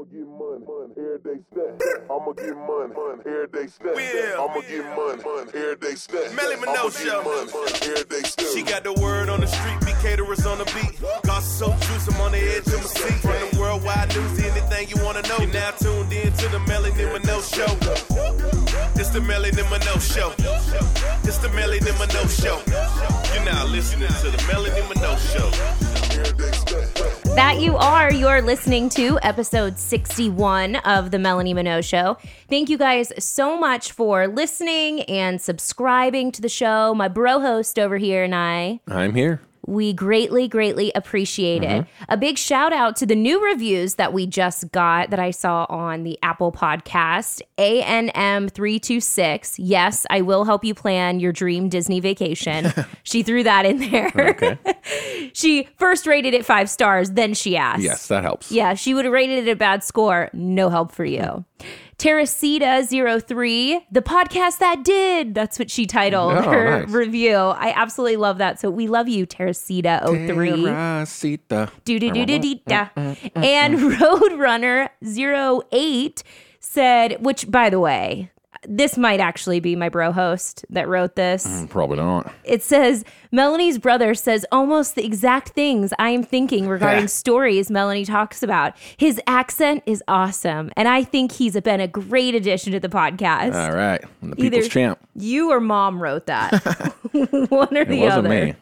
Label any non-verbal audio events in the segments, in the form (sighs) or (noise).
I'ma get money, money, every day stack. I'ma get money, money, every day stack. Will, I'ma get money, money, every day stack. Melly Minogue Show. money, money, every day stack. She got the word on the street, be caterers on the beat. Got so juice, I'm on the edge of my seat. From the worldwide news, anything you wanna know. You're now tuned in to the Melly Minogue Show. It's the Melly Minogue Show. It's the Melly Minogue Show. You're now listening to the Melly Minogue Show. every day stack. That you are. You're listening to episode 61 of the Melanie Mino Show. Thank you guys so much for listening and subscribing to the show. My bro host over here and I, I'm here. We greatly, greatly appreciate it. Mm-hmm. A big shout out to the new reviews that we just got that I saw on the Apple podcast. ANM326. Yes, I will help you plan your dream Disney vacation. (laughs) she threw that in there. Okay. (laughs) she first rated it five stars, then she asked. yes, that helps. Yeah, she would have rated it a bad score. No help for you. Mm-hmm. Teresita03, the podcast that did. That's what she titled Oh, her nice. review. I absolutely love that. So we love you, Teresita03. Terracita. Do do do do do da. Mm, mm, mm, and Roadrunner 08 said, which by the way, this might actually be my bro host that wrote this. Probably not. It says Melanie's brother says almost the exact things I am thinking regarding stories Melanie talks about. His accent is awesome, and I think he's been a great addition to the podcast. All right. The people's champ. you or mom wrote that, (laughs) (laughs) one or It the wasn't other. me.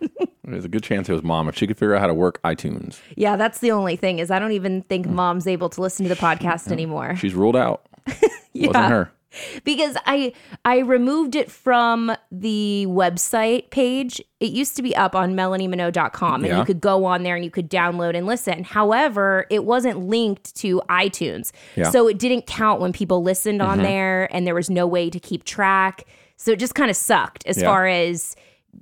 There's a good chance it was mom. If she could figure out how to work iTunes, Yeah, that's the only thing is I don't even think Hmm. mom's able to listen to the podcast anymore. she's ruled out. (laughs) Yeah. Wasn't her. (laughs) because I I removed it from the website page. It used to be up on melaniemino.com and Yeah. you could go on there and you could download and listen. However, it wasn't linked to iTunes. Yeah. Mm-hmm. So it didn't count when people listened on there and there was no way to keep track. So it just kind of sucked as Yeah. far as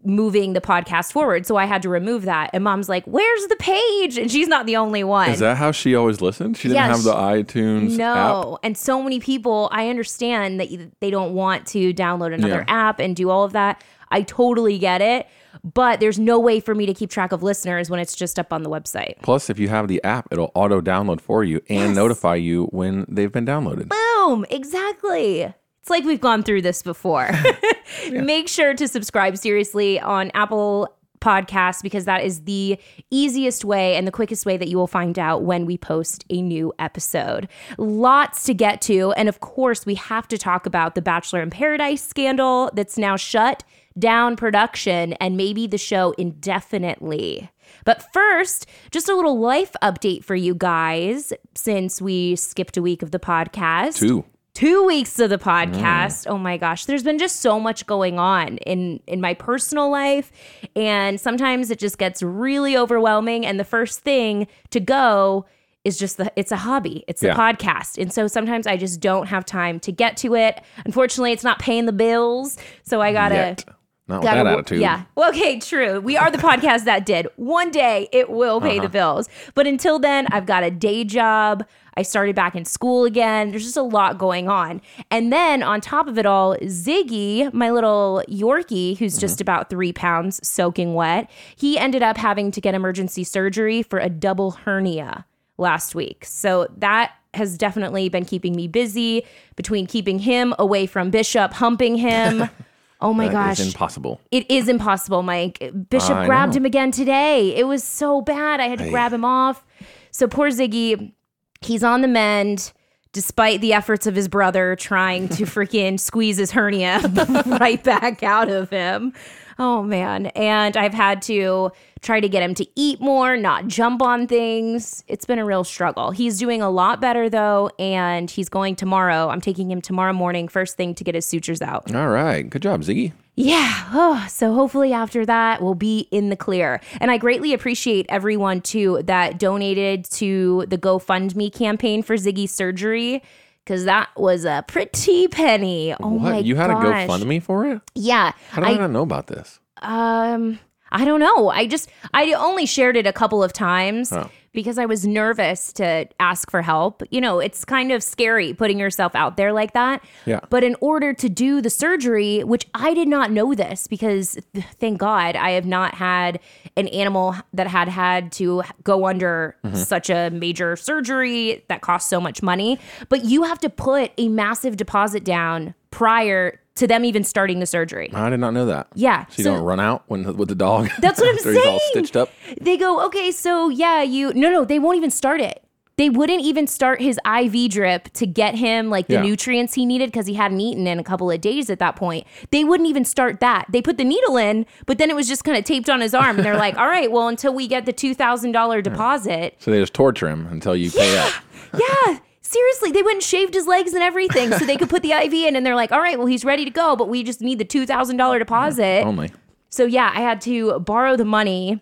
moving the podcast forward. So I had to remove that. And mom's like, "Where's the page?" And she's not the only one. Is that how she always listened? She didn't Yes. have the iTunes app. No, and so many people. I understand that they don't want to download another Yeah. app and do all of that. I totally get it, but there's no way for me to keep track of listeners when it's just up on the website. Plus, if you have the app, it'll auto download for you and notify you when they've been downloaded. Boom! Exactly. It's like we've gone through this before. (laughs) Make sure to subscribe seriously on Apple Podcasts because that is the easiest way and the quickest way that you will find out when we post a new episode. Lots to get to. And of course, we have to talk about the Bachelor in Paradise scandal that's now shut down production and maybe the show indefinitely. But first, just a little life update for you guys since we skipped a week of the podcast Two. Two weeks of the mm. podcast oh my gosh there's been just so much going on in in my personal life. And sometimes it just gets really overwhelming. And the first thing to go is just the it's a hobby. It's a Yeah. podcast. And so sometimes i just don't have time to get to it. Unfortunately it's not paying the bills. So i gotta Yet. Not that wo- attitude. Yeah. Well, okay, true. We are the podcast that did. One day it will pay Uh-huh. the bills. But until then, I've got a day job. I started back in school again. There's just a lot going on. And then on top of it all, Ziggy, my little Yorkie, who's Mm-hmm. just about three pounds soaking wet, he ended up having to get emergency surgery for a double hernia last week. So that has definitely been keeping me busy between keeping him away from Bishop, humping him. (laughs) Oh my That gosh. It's impossible. It is impossible, Mike. Bishop I grabbed know. him again today. It was so bad. I had to grab him off. So poor Ziggy, he's on the mend despite the efforts of his brother trying to (laughs) freaking squeeze his hernia (laughs) right back out of him. Oh man. And I've had to try to get him to eat more, not jump on things. It's been a real struggle. He's doing a lot better though, and he's going tomorrow. I'm taking him tomorrow morning, first thing to get his sutures out. All right. Good job, Ziggy. Yeah. Oh, so hopefully after that, we'll be in the clear. And I greatly appreciate everyone too that donated to the GoFundMe campaign for Ziggy's surgery because that was a pretty penny. Oh what? my you had gosh. a GoFundMe for it? Yeah. How did I, I not know about this? um I don't know. I just I only shared it a couple of times Oh. because I was nervous to ask for help. You know, it's kind of scary putting yourself out there like that. Yeah. But in order to do the surgery, which I did not know this because thank God I have not had an animal that had had to go under Mm-hmm. such a major surgery that costs so much money, but you have to put a massive deposit down prior to them even starting the surgery. I did not know that. Yeah, So you so- don't run out when with the dog. That's what I'm (laughs) after he's all saying. stitched up. They go, okay, so yeah, you no no, they won't even start it. They wouldn't even start his IV drip to get him like the Yeah. nutrients he needed because he hadn't eaten in a couple of days at that point. They wouldn't even start that. They put the needle in, but then it was just kind of taped on his arm. And they're like, (laughs) all right, well, until we get the $2,000 deposit. So they just torture him until you pay up. Yeah. Seriously, they went and shaved his legs and everything so they could put the IV in. And they're like, all right, well, he's ready to go, but we just need the $2,000 deposit. Only. So yeah, I had to borrow the money,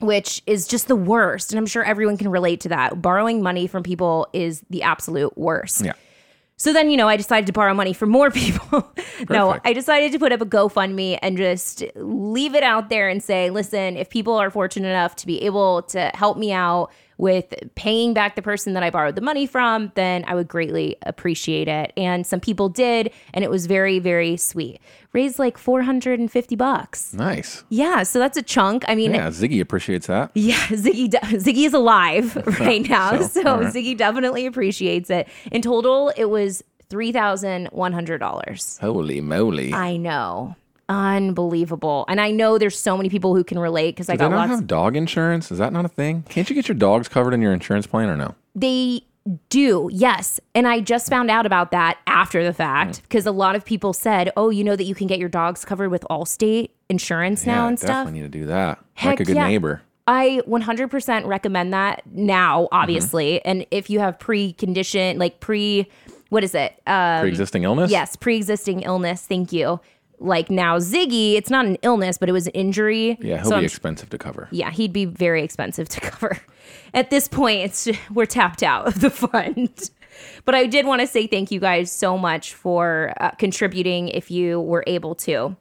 which is just the worst. And I'm sure everyone can relate to that. Borrowing money from people is the absolute worst. Yeah. So then, you know, I decided to borrow money from more (laughs) people. no, I decided to put up a GoFundMe and just leave it out there and say, listen, if people are fortunate enough to be able to help me out with paying back the person that I borrowed the money from, then I would greatly appreciate it. And some people did, and it was very, very sweet. Raised like 450 bucks. Nice. Yeah, so that's a chunk. I mean, Yeah, Ziggy appreciates that. yeah, (laughs) Ziggy de- Ziggy is alive (laughs) right now, So, so, right. Ziggy definitely appreciates it. In total, it was three thousand one hundred dollars. Holy moly. I know, unbelievable, and I know there's so many people who can relate because I Do they not lots. have dog insurance? Is that not a thing? Can't you get your dogs covered in your insurance plan or no? They do, yes. And I just found out about that after the fact Hmm. because a lot of people said, "Oh, you know that you can get your dogs covered with Allstate insurance now yeah, and stuff." definitely need to do that. Heck like a good yeah. neighbor. I 100% recommend that now, obviously. And if you have pre-condition, like pre, what is it? Um, Pre-existing illness? yes, pre-existing illness. Thank you. Like now, Ziggy, it's not an illness, but it was an injury. Yeah, he'll So be I'm- expensive to cover. yeah, he'd be very expensive to (laughs) cover. At this point, it's we're tapped out of the (laughs) fund. But I did want to say thank you guys so much for uh, contributing if you were able to.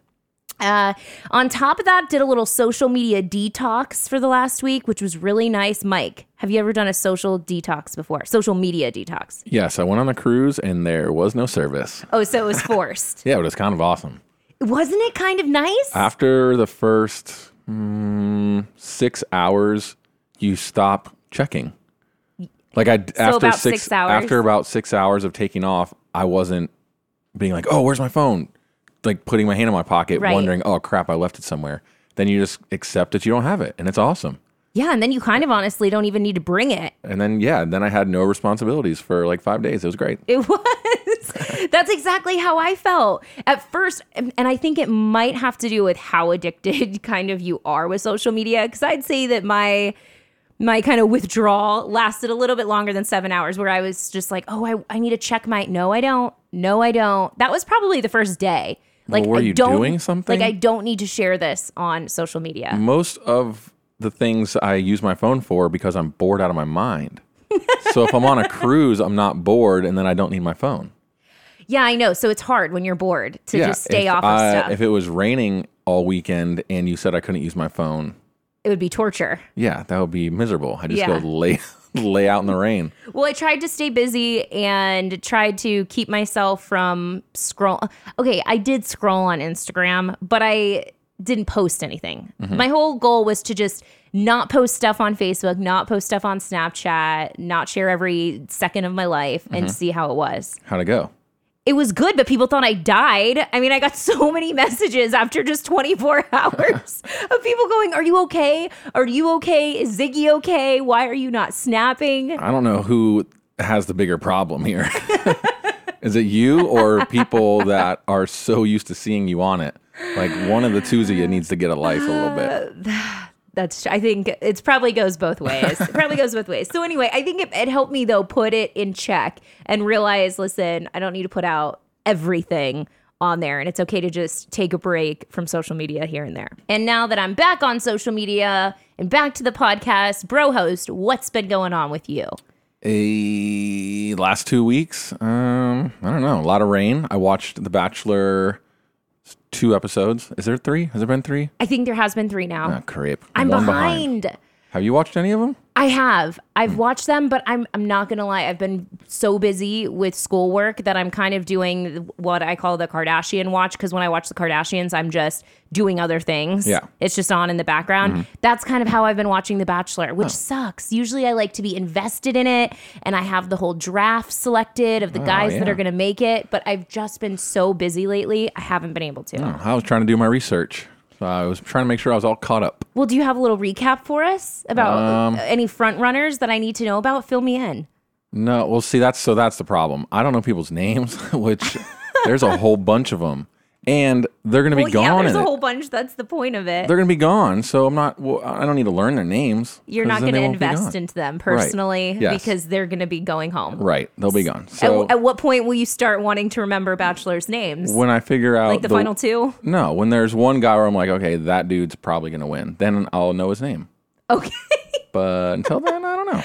Uh, on top of that, did a little social media detox for the last week, which was really nice. Mike, have you ever done a social detox before? Social media detox. Yes, I went on a cruise and there was no service. Oh, so it was forced. (laughs) Yeah, it was kind of awesome. Wasn't it kind of nice? After the first mm, six hours, you stop checking. Like I after about six hours? after about six hours of taking off, I wasn't being like, "Oh, where's my phone?" Like putting my hand in my pocket, Right. wondering, "Oh crap, I left it somewhere." Then you just accept that you don't have it, and it's awesome. yeah, and then you kind of honestly don't even need to bring it. And then yeah, then I had no responsibilities for like five days. It was great. It (laughs) was. (laughs) That's exactly how I felt at first. And I think it might have to do with how addicted (laughs) kind of you are with social media. Cause I'd say that my my kind of withdrawal lasted a little bit longer than seven hours where I was just like, oh, I, I need to check my no, I don't. No, I don't. That was probably the first day. Like were I you don't, doing something? Like I don't need to share this on social media. most of the things I use my phone for because I'm bored out of my mind. (laughs) so if I'm on a cruise, I'm not bored, and then I don't need my phone. Yeah, I know. So it's hard when you're bored to just stay off I- of stuff. If it was raining all weekend and you said I couldn't use my phone, it would be torture. yeah, that would be miserable. I just Yeah. go lay (laughs) lay out in the rain. Well, I tried to stay busy and tried to keep myself from scroll. Okay, I did scroll on Instagram, but I didn't post anything. Mm-hmm. My whole goal was to just not post stuff on Facebook, not post stuff on Snapchat, not share every second of my life and mm-hmm. see how it was. How'd it go? It was good, but people thought I died. I mean, I got so many (laughs) messages after just 24 (laughs) hours of people going, Are you okay? Are you okay? Is Ziggy okay? Why are you not snapping? I don't know who has the bigger problem here. (laughs) Is it you or people that are so used to seeing you on it? Like one of the two of you needs to get a life a little bit. (sighs) That's I think it's probably goes both (laughs) ways. it probably goes both ways. So anyway, I think it, it helped me though put it in check and realize, listen, I don't need to put out everything on there and it's okay to just take a break from social media here and there. And now that I'm back on social media and back to the podcast, bro host, what's been going on with you? A last two weeks, um, I don't know, a lot of rain. I watched The Bachelor two episodes. Is there three? Has there been three? I think there has been three now. Ah, creep. I'm One behind. Have you watched any of them? I have. I've watched them, but I'm I'm not gonna lie. I've been so busy with schoolwork that I'm kind of doing what I call the Kardashian watch. Because when I watch the Kardashians, I'm just doing other things. Yeah. Mm-hmm. it's just on in the background. That's kind of how I've been watching The Bachelor, which sucks. Usually, I like to be invested in it, and I have the whole draft selected of the guys that Oh, are gonna make it. But I've just been so busy lately. I haven't been able to. Oh, I was trying to do my research. So I was trying to make sure I was all caught up. Well, do you have a little recap for us about Um, any front runners that I need to know about? Fill me in. No, well, see, that's so that's the problem. I don't know people's (laughs) names, which there's a whole bunch of them, and they're gonna be gone. yeah, there's a whole bunch. That's the point of it. they're gonna be gone. So I'm not. Well, I don't need to learn their names. You're not going to invest into them personally Yes. because they're going to be going home. Right, they'll be gone. So at what point will you start wanting to remember bachelors' names? when I figure out like the, final two? no, when there's one guy where I'm like, okay, that dude's probably gonna win, then I'll know his name. Okay. (laughs) But until then, I don't know.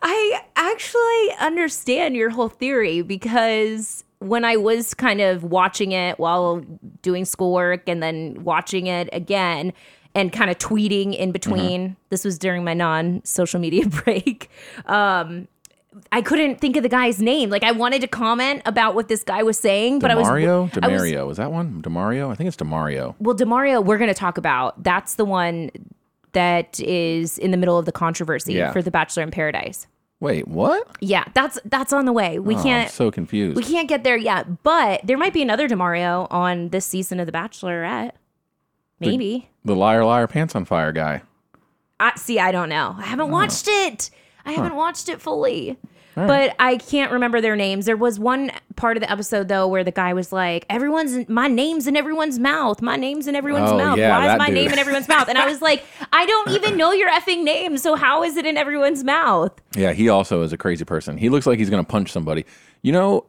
I actually understand your whole theory because when I was kind of watching it while doing schoolwork and then watching it again and kind of tweeting in between, this was during my non social media (laughs) break. Um, I couldn't think of the guy's name. Like I wanted to comment about what this guy was saying, but I was Demario, Demario, is that one? Demario, I think it's Demario. well, Demario, we're going to talk about. That's the one that is in the middle of the controversy Yeah. for The Bachelor in Paradise. Wait, what? Yeah, that's that's on the way. We Oh, I'm can't so confused. we can't get there yet, but there might be another Demario on this season of The Bachelorette. Maybe. the liar, liar, pants on fire guy. I see. I don't know. I haven't oh. watched it. I haven't watched it fully. Right. But I can't remember their names. There was one part of the episode though where the guy was like, "Everyone's in, my name's in everyone's mouth. My name's in everyone's Oh, mouth. yeah, Why is my dude. name in everyone's mouth?" And I was like, "I don't even know your effing name. So how is it in everyone's mouth?" Yeah, he also is a crazy person. He looks like he's going to punch somebody. You know,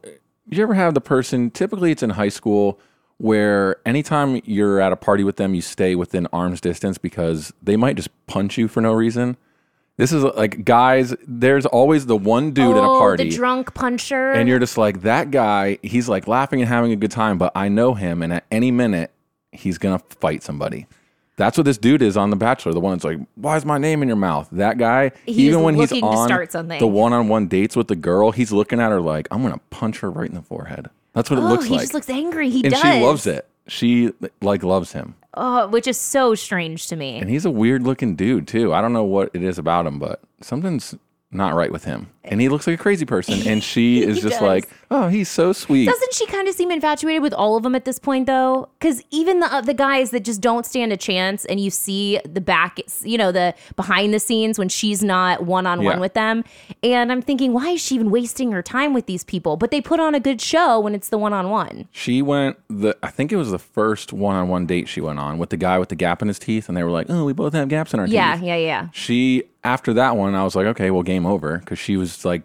you ever have the person, typically it's in high school, where anytime you're at a party with them, you stay within arm's distance because they might just punch you for no reason? This is like, guys, there's always the one dude at a oh, party. the drunk puncher. and you're just like, that guy, he's like laughing and having a good time, but I know him, and at any minute, he's going to fight somebody. That's what this dude is on The Bachelor. The one that's like, "Why is my name in your mouth?" That guy, He's even when he's on the one-on-one dates with the girl, he's looking at her like, "I'm gonna punch her right in the forehead." That's what it oh, looks he like, He just looks angry. He and does. she loves it. She like loves him, Oh, which is so strange to me. and he's a weird-looking dude too. I don't know what it is about him, but something's not right with him. And he looks like a crazy person, and she (laughs) is just does. like, "Oh, he's so sweet." Doesn't she kind of seem infatuated with all of them at this point, though? Because even the uh, the guys that just don't stand a chance, and you see the back, you know, the behind the scenes when she's not one on one with them, and I'm thinking, why is she even wasting her time with these people? But they put on a good show when it's the one on one. She went the I think it was the first one-on-one date she went on with the guy with the gap in his teeth, and they were like, "Oh, we both have gaps in our Yeah, teeth." Yeah, yeah, yeah. She after that one, I was like, "Okay, well, game over," because she was like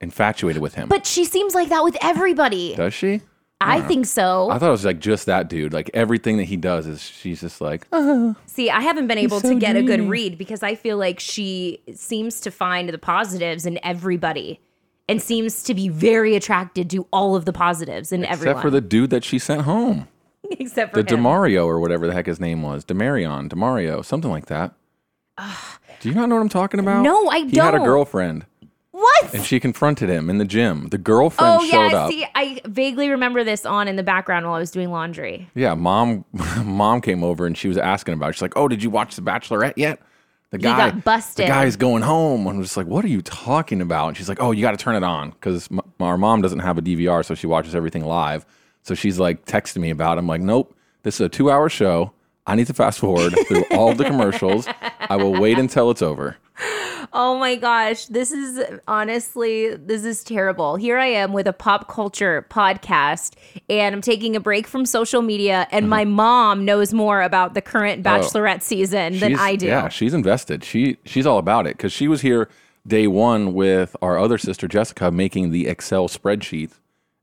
infatuated with him. But she seems like that with everybody. does she? I think so. I thought it was like just that dude. Like everything that he does is she's just like, "Oh, See, I haven't been able so to get a good read because I feel like she seems to find the positives in everybody and seems to be very attracted to all of the positives in everyone. except for the dude that she sent home, (laughs) except for the him. Demario or whatever the heck his name was, Demarion, Demario, something like that. Do you not know what I'm talking about? No, I don't. He had a don't. girlfriend, what? and she confronted him in the gym. The girlfriend Oh showed yeah, up. see, I vaguely remember this on in the background while I was doing laundry. Yeah, mom, (laughs) mom came over and she was asking about. It. She's like, "Oh, did you watch The Bachelorette yet?" The guy got busted. The guy's going home, and I'm just like, "What are you talking about?" And she's like, "Oh, you got to turn it on because m- our mom doesn't have a DVR, so she watches everything live." So she's like texting me about. It. I'm like, "Nope, this is a two-hour show. I need to fast forward through all the commercials. I will wait until it's over." (laughs) Oh my gosh, this is honestly, this is terrible. Here I am with a pop culture podcast, and I'm taking a break from social media, and my mom knows more about the current Bachelorette season than I do. Yeah, she's invested. She she's all about it because she was here day one with our other sister Jessica making the Excel spreadsheet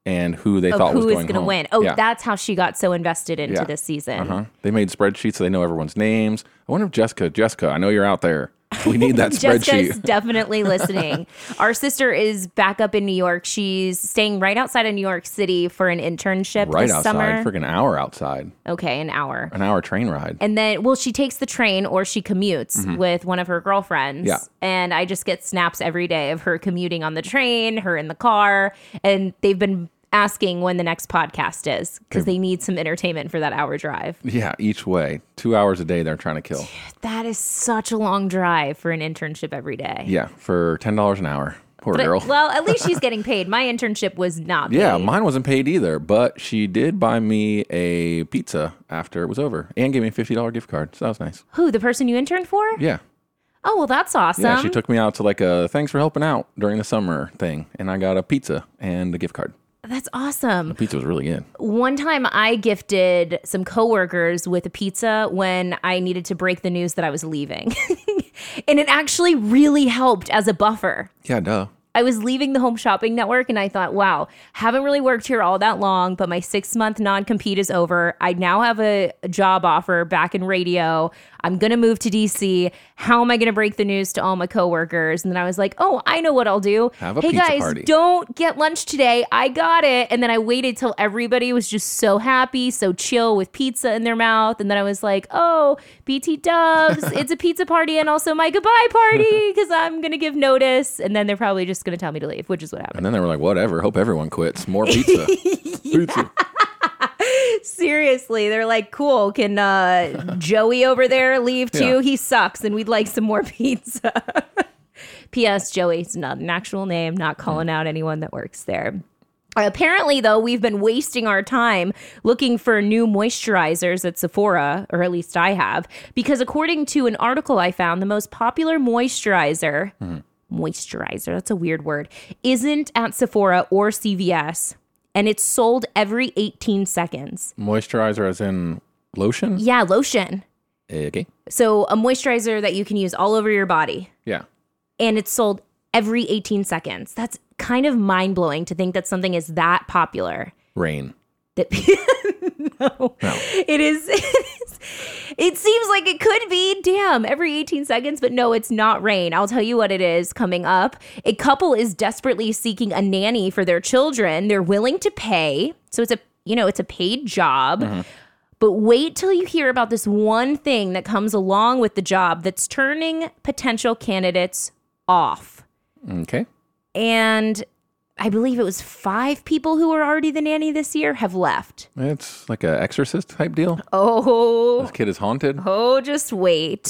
and who they of thought was who going going to win. Oh, Yeah. that's how she got so invested into Yeah. this season. Uh-huh. They made spreadsheets so they know everyone's names. I wonder if Jessica, Jessica, I know you're out there. We need that (laughs) Jessica's spreadsheet. definitely listening. (laughs) Our sister is back up in New York. She's staying right outside of New York City for an internship Right outside, summer. freaking hour outside, okay, an hour. an hour train ride. And then, well, she takes the train or she commutes mm-hmm. with one of her girlfriends. Yeah. And I just get snaps every day of her commuting on the train, her in the car. And they've been asking when the next podcast is because they need some entertainment for that hour drive. yeah, each way, two hours a day. They're trying to kill. That is such a long drive for an internship every day. Yeah, for ten dollars an hour. Poor But, girl. well, at least she's (laughs) getting paid. My internship was not paid. yeah, mine wasn't paid either, but she did buy me a pizza after it was over and gave me a fifty dollar gift card. So that was nice. Who, the person you interned for? Yeah. Oh, well, that's awesome. Yeah, she took me out to like a thanks for helping out during the summer thing, and I got a pizza and a gift card. That's awesome. The pizza was really good. One time I gifted some coworkers with a pizza when I needed to break the news that I was leaving. (laughs) and it actually really helped as a buffer. Yeah, duh. I was leaving the home shopping network and I thought, wow, haven't really worked here all that long, but my six month non compete is over. I now have a, a job offer back in radio. I'm going to move to DC. How am I going to break the news to all my coworkers? And then I was like, oh, I know what I'll do. Have a hey pizza guys, party." don't get lunch today. I got it. And then I waited till everybody was just so happy, so chill with pizza in their mouth. And then I was like, oh, BT dubs, (laughs) it's a pizza party and also my goodbye party (laughs) because I'm going to give notice. And then they're probably just going to tell me to leave, which is what happened. And then they were like, whatever. Hope everyone quits. More pizza. (laughs) Pizza. (laughs) Seriously, they're like, cool. Can uh, Joey over there leave too? Yeah. He sucks, and we'd like some more (laughs) pizza. P.S. Joey Joey's not an actual name. Not calling out anyone that works there. Apparently, though, we've been wasting our time looking for new moisturizers at Sephora, or at least I have, because according to an article I found, the most popular moisturizer, moisturizer, that's a weird word, isn't at Sephora or CVS, and it's sold every 18 seconds. Moisturizer as in lotion? Yeah, lotion. Okay. So, a moisturizer that you can use all over your body, Yeah. and it's sold every 18 seconds. That's kind of mind blowing to think that something is that popular. Rain. that (laughs) no, is, it is (laughs) it seems like it could be. Damn every 18 seconds but no it's not rain. I'll tell you what it is coming up. A couple is desperately seeking a nanny for their children. They're willing to pay. So it's a you know it's a paid job. Mm-hmm. But wait till you hear about this one thing that comes along with the job that's turning potential candidates off. Okay. and I believe it was five people who were already the nanny this year have left. It's like a exorcist type deal. Oh, This kid is haunted. oh, just wait.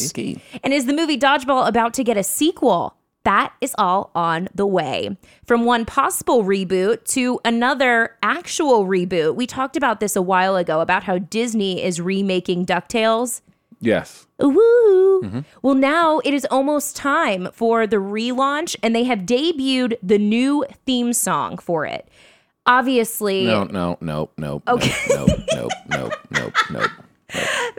And is the movie Dodgeball about to get a sequel? That is all on the way. From one possible reboot to another actual reboot. We talked about this a while ago about how Disney is remaking DuckTales. Yes. Woo! Well, now it is almost time for the relaunch, and they have debuted the new theme song for it. Obviously, No, no, no, no. Okay. No, no, no, no, no.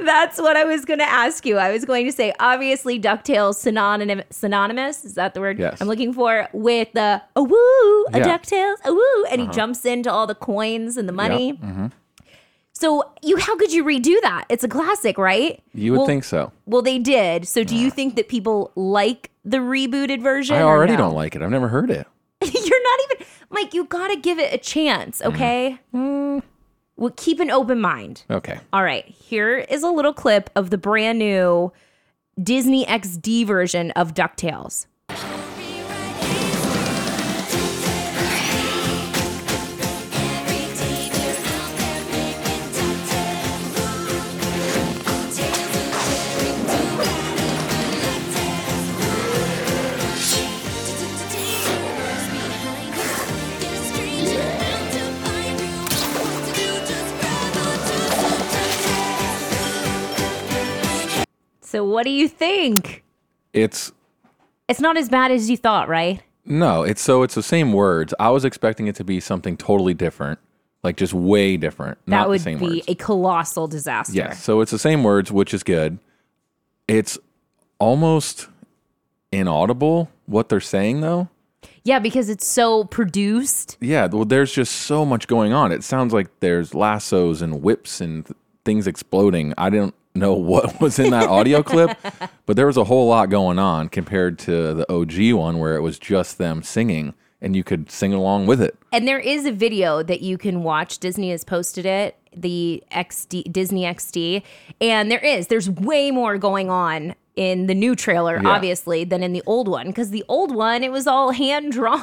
that's what I was going to ask you. I was going to say, obviously, DuckTales synonym, synonymous, is that the word Yes. I'm looking for, with the a woo, a Yeah. DuckTales, a woo, and he jumps into all the coins and the money. Mm-hmm. So, you how could you redo that? It's a classic, right? You would Well- think so. Well, they did. So, do you think that people like the rebooted version? I already no? don't like it. I've never heard it. (laughs) You're not even Mike. You gotta give it a chance, mm-hmm. okay? Mm. Well, keep an open mind. Okay. All right, here is a little clip of the brand new Disney XD version of DuckTales. So, what do you think? It's It's not as bad as you thought, right? no, it's so it's the same words. I was expecting it to be something totally different, like just way different. That not would the same be words. a colossal disaster. Yes. So it's the same words, which is good. It's almost inaudible what they're saying though. Yeah, because it's so produced. Yeah, well there's just so much going on. It sounds like there's lassos and whips and th- things exploding. I didn't know what (laughs) was in that audio clip, (laughs) but there was a whole lot going on compared to the OG one where it was just them singing and you could sing along with it. And there is a video that you can watch. Disney has posted it, the XD Disney XD, and there is there's way more going on in the new trailer, Yeah. obviously, than in the old one. Because the old one, it was all hand drawn.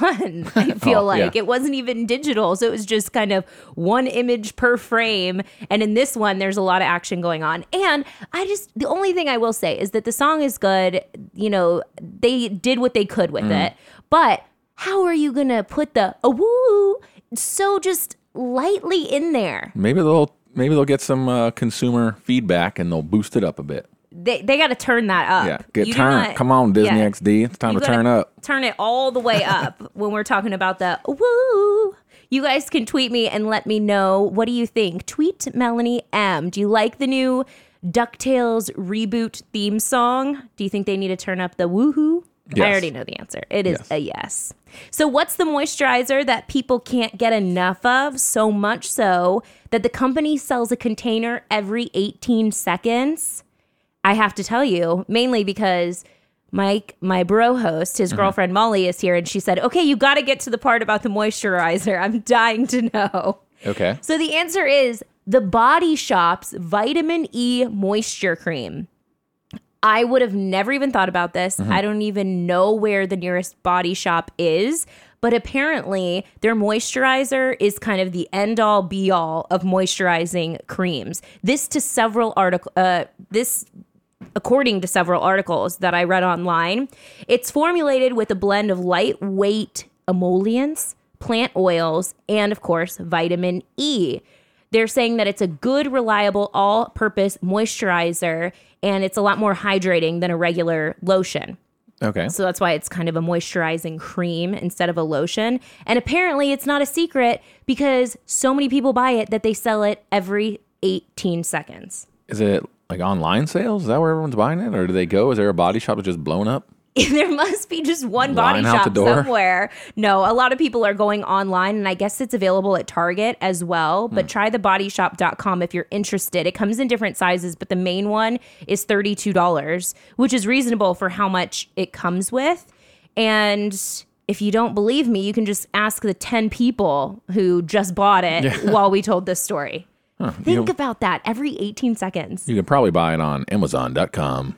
(laughs) I feel Oh, like yeah. it wasn't even digital, so it was just kind of one image per frame. And in this one, there's a lot of action going on. And I just the only thing I will say is that the song is good. You know, they did what they could with Mm. it, but how are you gonna put the a woo so just lightly in there? Maybe they'll maybe they'll get some uh, consumer feedback and they'll boost it up a bit. They they got to turn that up. Yeah, get You turn. not- Come on, Disney yeah. XD. It's time You to turn up. Turn it all the way (laughs) up when we're talking about the woo. You guys can tweet me and let me know what do you think. Tweet Melanie M. Do you like the new DuckTales reboot theme song? Do you think they need to turn up the woohoo? I already know the answer. It is Yes. a yes. So, what's the moisturizer that people can't get enough of? So much so that the company sells a container every 18 seconds. I have to tell you, mainly because Mike, my bro host, his girlfriend Molly is here, and she said, Okay, you got to get to the part about the moisturizer. I'm dying to know. Okay. So the answer is the Body Shop's Vitamin E Moisture Cream. I would have never even thought about this. I don't even know where the nearest body shop is, but apparently their moisturizer is kind of the end all be all of moisturizing creams. This to several article uh this according to several articles that I read online, it's formulated with a blend of lightweight emollients, plant oils, and of course, vitamin E. They're saying that it's a good, reliable, all purpose moisturizer and it's a lot more hydrating than a regular lotion. Okay. So that's why it's kind of a moisturizing cream instead of a lotion. And apparently, it's not a secret because so many people buy it that they sell it every 18 seconds. Is it like online sales? Is that where everyone's buying it, or do they go? Is there a body shop that's just blown up? (laughs) there must be just one body Line out shop somewhere. No, a lot of people are going online, and I guess it's available at Target as well. Hmm. But try thebodyshop.com if you're interested. It comes in different sizes, but the main one is $32, which is reasonable for how much it comes with. And if you don't believe me, you can just ask the 10 people who just bought it while we told this story. Think You- about that every 18 seconds You can probably buy it on Amazon.com.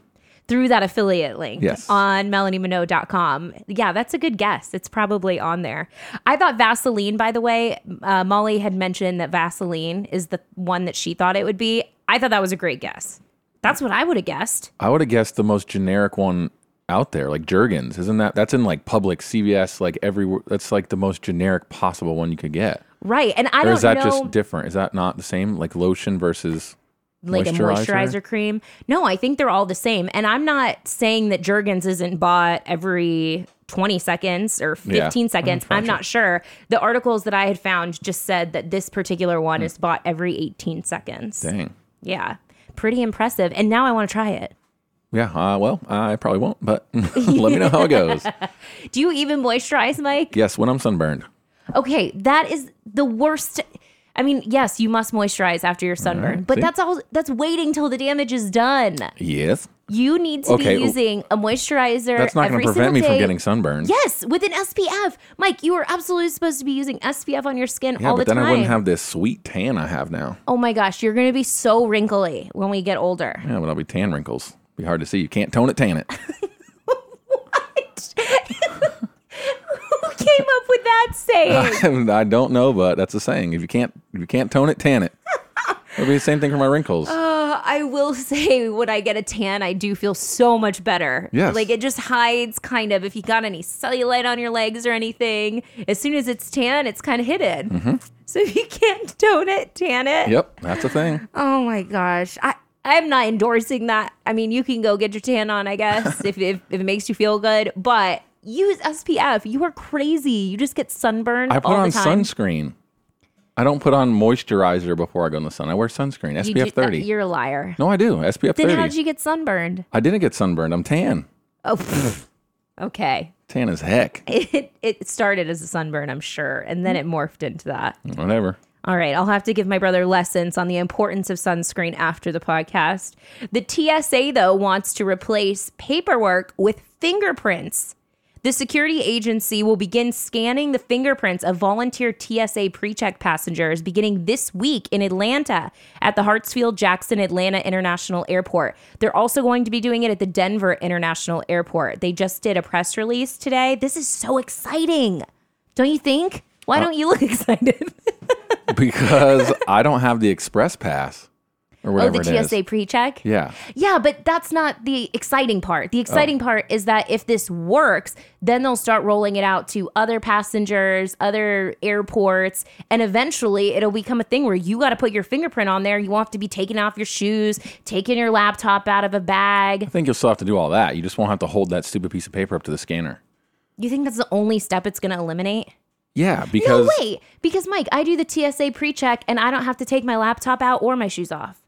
through that affiliate link Yes. on melaniemino.com. Yeah, that's a good guess. It's probably on there. I thought Vaseline, by the way, uh, Molly had mentioned that Vaseline is the one that she thought it would be. I thought that was a great guess. That's what I would have guessed. I would have guessed the most generic one out there, like Jergens. Isn't that that's in like public CVS, like every that's like the most generic possible one you could get. Right. And I Or don't know. is that know just different? Is that not the same? Like lotion versus like a moisturizer? moisturizer cream. No, I think they're all the same. And I'm not saying that Jergens isn't bought every 20 seconds or 15 Yeah, seconds. I'm not sure. The articles that I had found just said that this particular one is bought every 18 seconds. Dang. Yeah. Pretty impressive. And now I want to try it. Yeah. Uh, well, I probably won't, but (laughs) let me know how it goes. (laughs) Do you even moisturize, Mike? Yes, when I'm sunburned. Okay, that is the worst. I mean, yes, you must moisturize after your sunburn, mm-hmm. but see? that's all that's waiting till the damage is done. Yes. You need to Okay, be using a moisturizer. That's not going to prevent me from getting sunburned. Yes, with an SPF. Mike, you are absolutely supposed to be using SPF on your skin Yeah, all the time. but then. I wouldn't have this sweet tan I have now. oh my gosh, you're going to be so wrinkly when we get older. Yeah, but I'll be tan wrinkles. Be hard to see. You can't tone it, tan it. (laughs) (laughs) Who came up with that saying? (laughs) I don't know, but that's a saying. If you can't, if you can't tone it, tan it. It'll be the same thing for my wrinkles. Uh, I will (laughs) say when I get a tan, I do feel so much better. Yes. Like it just hides kind of if you got any cellulite on your legs or anything. As soon as it's tan, it's kind of hidden. So if you can't (laughs) tone it, tan it. Mm-hmm. yep, that's a thing. Oh my gosh. I I'm not endorsing that. I mean, you can go get your tan on, I guess, if, if if it makes you feel good, but use SPF. You are crazy. You just get sunburned I put on sunscreen. I don't put on moisturizer before I go in the sun. I wear sunscreen, You SPF do- 30. You're a liar. no, I do. SPF Then 30. how did you get sunburned? I didn't get sunburned. I'm tan. Oh, okay. Tan as heck. (laughs) It it started as a sunburn, I'm sure, and then it morphed into that. Whatever. All right, I'll have to give my brother lessons on the importance of sunscreen after the podcast. The TSA, though, wants to replace paperwork with fingerprints. The security agency will begin scanning the fingerprints of volunteer TSA pre-check passengers beginning this week in Atlanta at the Hartsfield Jackson Atlanta International Airport. They're also going to be doing it at the Denver International Airport. They just did a press release today. This is so exciting. Don't you think? Why uh, don't you look (laughs) excited? because I don't have the express pass or oh, the. TSA pre-check? Yeah. Yeah, but that's not the exciting part. The exciting Oh. part is that if this works, then they'll start rolling it out to other passengers, other airports, and eventually it'll become a thing where you got to put your fingerprint on there. You won't have to be taking off your shoes, taking your laptop out of a bag. I think you'll still have to do all that. You just won't have to hold that stupid piece of paper up to the scanner. You think that's the only step it's going to eliminate? Yeah, because No, wait. Because, Mike, I do the TSA pre check and I don't have to take my laptop out or my shoes off.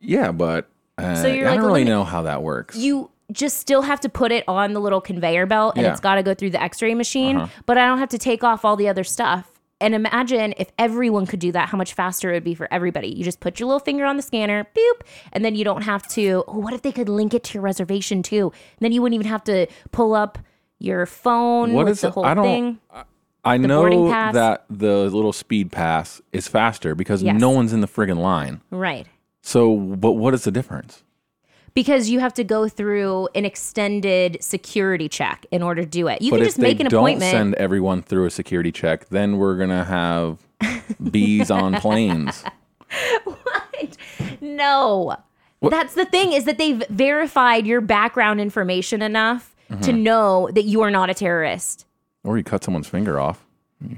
Yeah, but uh, So I like don't really know how that works. You just still have to put it on the little conveyor belt and Yeah. Uh-huh. it's got to go through the x ray machine, but I don't have to take off all the other stuff. And imagine if everyone could do that, how much faster it would be for everybody. You just put your little finger on the scanner, boop, and then you don't have to. Oh, what if they could link it to your reservation too? then you wouldn't even have to pull up your phone What is the whole I don't- thing. I boarding know that the little speed pass is faster because Yes. no one's in the friggin' line. Right. So, but what is the difference? Because you have to go through an extended security check in order to do it. You but can just make an appointment. don't send everyone through a security check, then we're gonna have bees on (laughs) planes. what? No. That's the thing is that they've verified your background information enough Mm-hmm. to know that you are not a terrorist. Or you cut someone's finger off. and You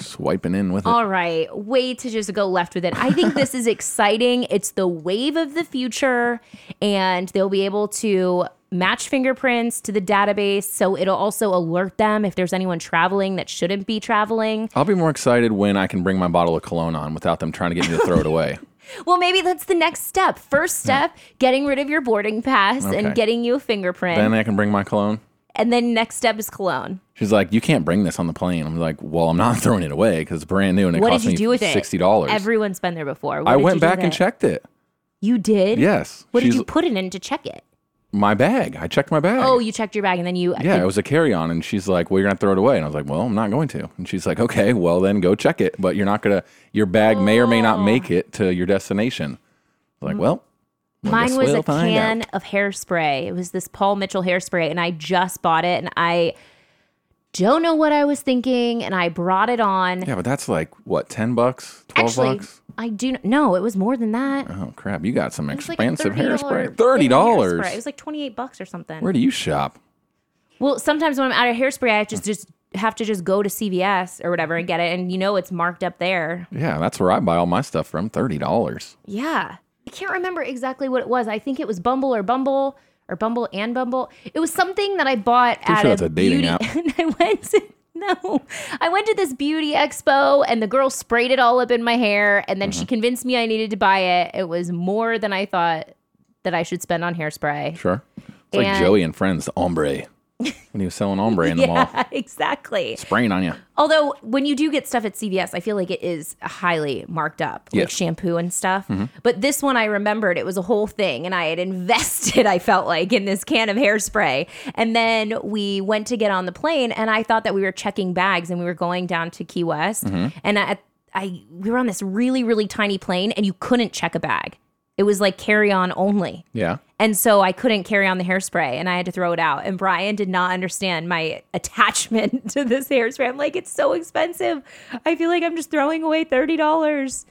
swiping in with it. All right, way to just go left with it. I think this is (laughs) exciting. It's the wave of the future, and they'll be able to match fingerprints to the database. So it'll also alert them if there's anyone traveling that shouldn't be traveling. I'll be more excited when I can bring my bottle of cologne on without them trying to get me to throw it (laughs) away. Well, maybe that's the next step. First step, getting rid of your boarding pass Okay. and getting you a fingerprint. then I can bring my cologne. And then next step is cologne. She's like, "You can't bring this on the plane." I'm like, "Well, I'm not (laughs) throwing it away because it's brand new and it What cost did you me do with sixty dollars." Everyone's been there before. What I did went you do back with and it? checked it. You did? Yes. What did She's- you put it in to check it? My bag. I checked my bag. Oh, you checked your bag and then you. Uh, yeah, it was a carry-on, and she's like, "Well, you're gonna throw it away," and I was like, "Well, I'm not going to." And she's like, "Okay, well then go check it, but you're not gonna. Your bag may or may Oh. not make it to your destination." I was like, mm. "Well, I Mine was we'll a can out." of hairspray. It was this Paul Mitchell hairspray, and I just bought it, and I don't know what I was thinking, and I brought it on. Yeah, but that's like what, ten bucks, twelve Actually, bucks? I do no, it was more than that. Oh crap! You got some like expensive $30 hairspray. Thirty dollars. It was like twenty eight bucks or something. Where do you shop? Well, sometimes when I'm out of hairspray, I just just have to just go to CVS or whatever and get it, and you know it's marked up there. Yeah, that's where I buy all my stuff from. Thirty dollars. Yeah. I can't remember exactly what it was. I think it was Bumble or Bumble or Bumble and Bumble. It was something that I bought at sure a, a dating beauty. app. and (laughs) I went to, no, I went to this beauty expo and the girl sprayed it all up in my hair and then she Mm-hmm. convinced me I needed to buy it. It was more than I thought that I should spend on hairspray. Sure. It's like Joey and Friends, the ombre. When he was selling ombre in the (laughs) mall, Yeah, exactly. spraying on you. Although when you do get stuff at CVS, I feel like it is highly marked up, like shampoo and stuff. Mm-hmm. But this one I remembered it was a whole thing, and I had invested. I felt like in this can of hairspray, and then we went to get on the plane, and I thought that we were checking bags, and we were going down to Key West, Mm-hmm. and I, I we were on this really really tiny plane, and you couldn't check a bag. It was like carry on only. Yeah. And so I couldn't carry on the hairspray and I had to throw it out. And Brian did not understand my attachment (laughs) to this hairspray. I'm like, it's so expensive. I feel like I'm just throwing away $30.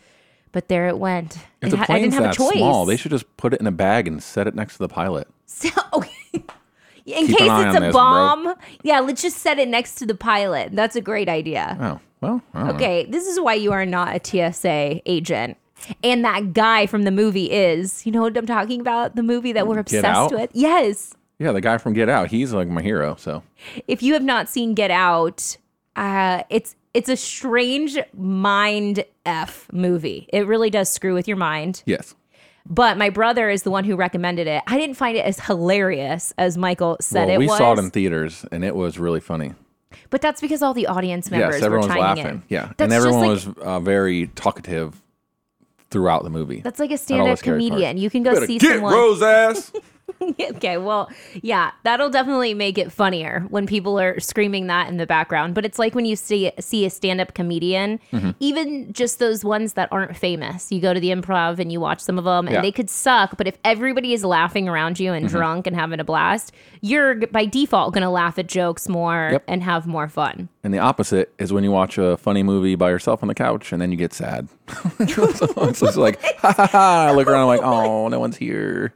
But there it went. If It the ha- I didn't have that a choice. small, they should just put it in a bag and set it next to the pilot. So, (laughs) okay. In Keep case it's a this, bro. bomb, yeah, let's just set it next to the pilot. That's a great idea. Oh, well, don't know. Okay, this is why you are not a TSA agent. And that guy from the movie is, you know what I'm talking about? The movie that we're Get obsessed Out? with. Yes. Yeah, the guy from Get Out, he's like my hero. So if you have not seen Get Out, uh, it's it's a strange mind f movie. It really does screw with your mind. yes. But my brother is the one who recommended it. I didn't find it as hilarious as Michael said well, it we was. saw it in theaters and it was really funny. But that's because all the audience members yes, were everyone was chiming laughing. in. Yeah, That's and just everyone like- was uh, very talkative throughout the movie. That's like a stand-up comedian. You can go Better see get someone. Rose ass. (laughs) (laughs) okay, well, yeah, that'll definitely make it funnier when people are screaming that in the background. But it's like when you see see a stand up comedian, Mm-hmm. even just those ones that aren't famous. You go to the improv and you watch some of them, and Yeah. they could suck. But if everybody is laughing around you and Mm-hmm. drunk and having a blast, you're by default going to laugh at jokes more Yep. and have more fun. And the opposite is when you watch a funny movie by yourself on the couch and then you get sad. so (laughs) it's like, (laughs) ha ha ha. I look around, I'm like, oh, no one's here.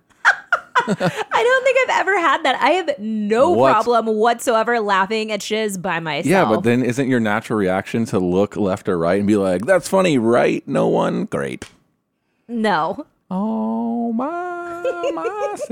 (laughs) I don't think I've ever had that. I have no What? problem whatsoever laughing at shiz by myself. Yeah, but then isn't your natural reaction to look left or right and be like, that's funny, right? No one? Great. no. Oh, my, (laughs) myself.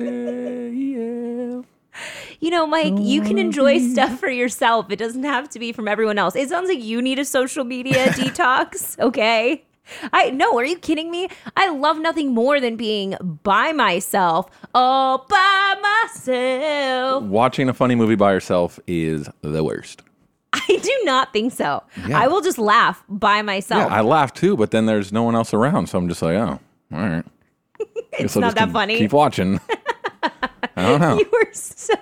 You know, Mike, you can enjoy stuff for yourself. It doesn't have to be from everyone else. It sounds like you need a social media (laughs) detox, okay? I no, are you kidding me? I love nothing more than being by myself, all by myself. Watching a funny movie by yourself is the worst. I do not think so. Yeah. I will just laugh by myself. Yeah, I laugh too, but then there's no one else around. So I'm just like, oh, all right. (laughs) it's not that funny. Keep watching. (laughs) I don't know. (laughs) you are so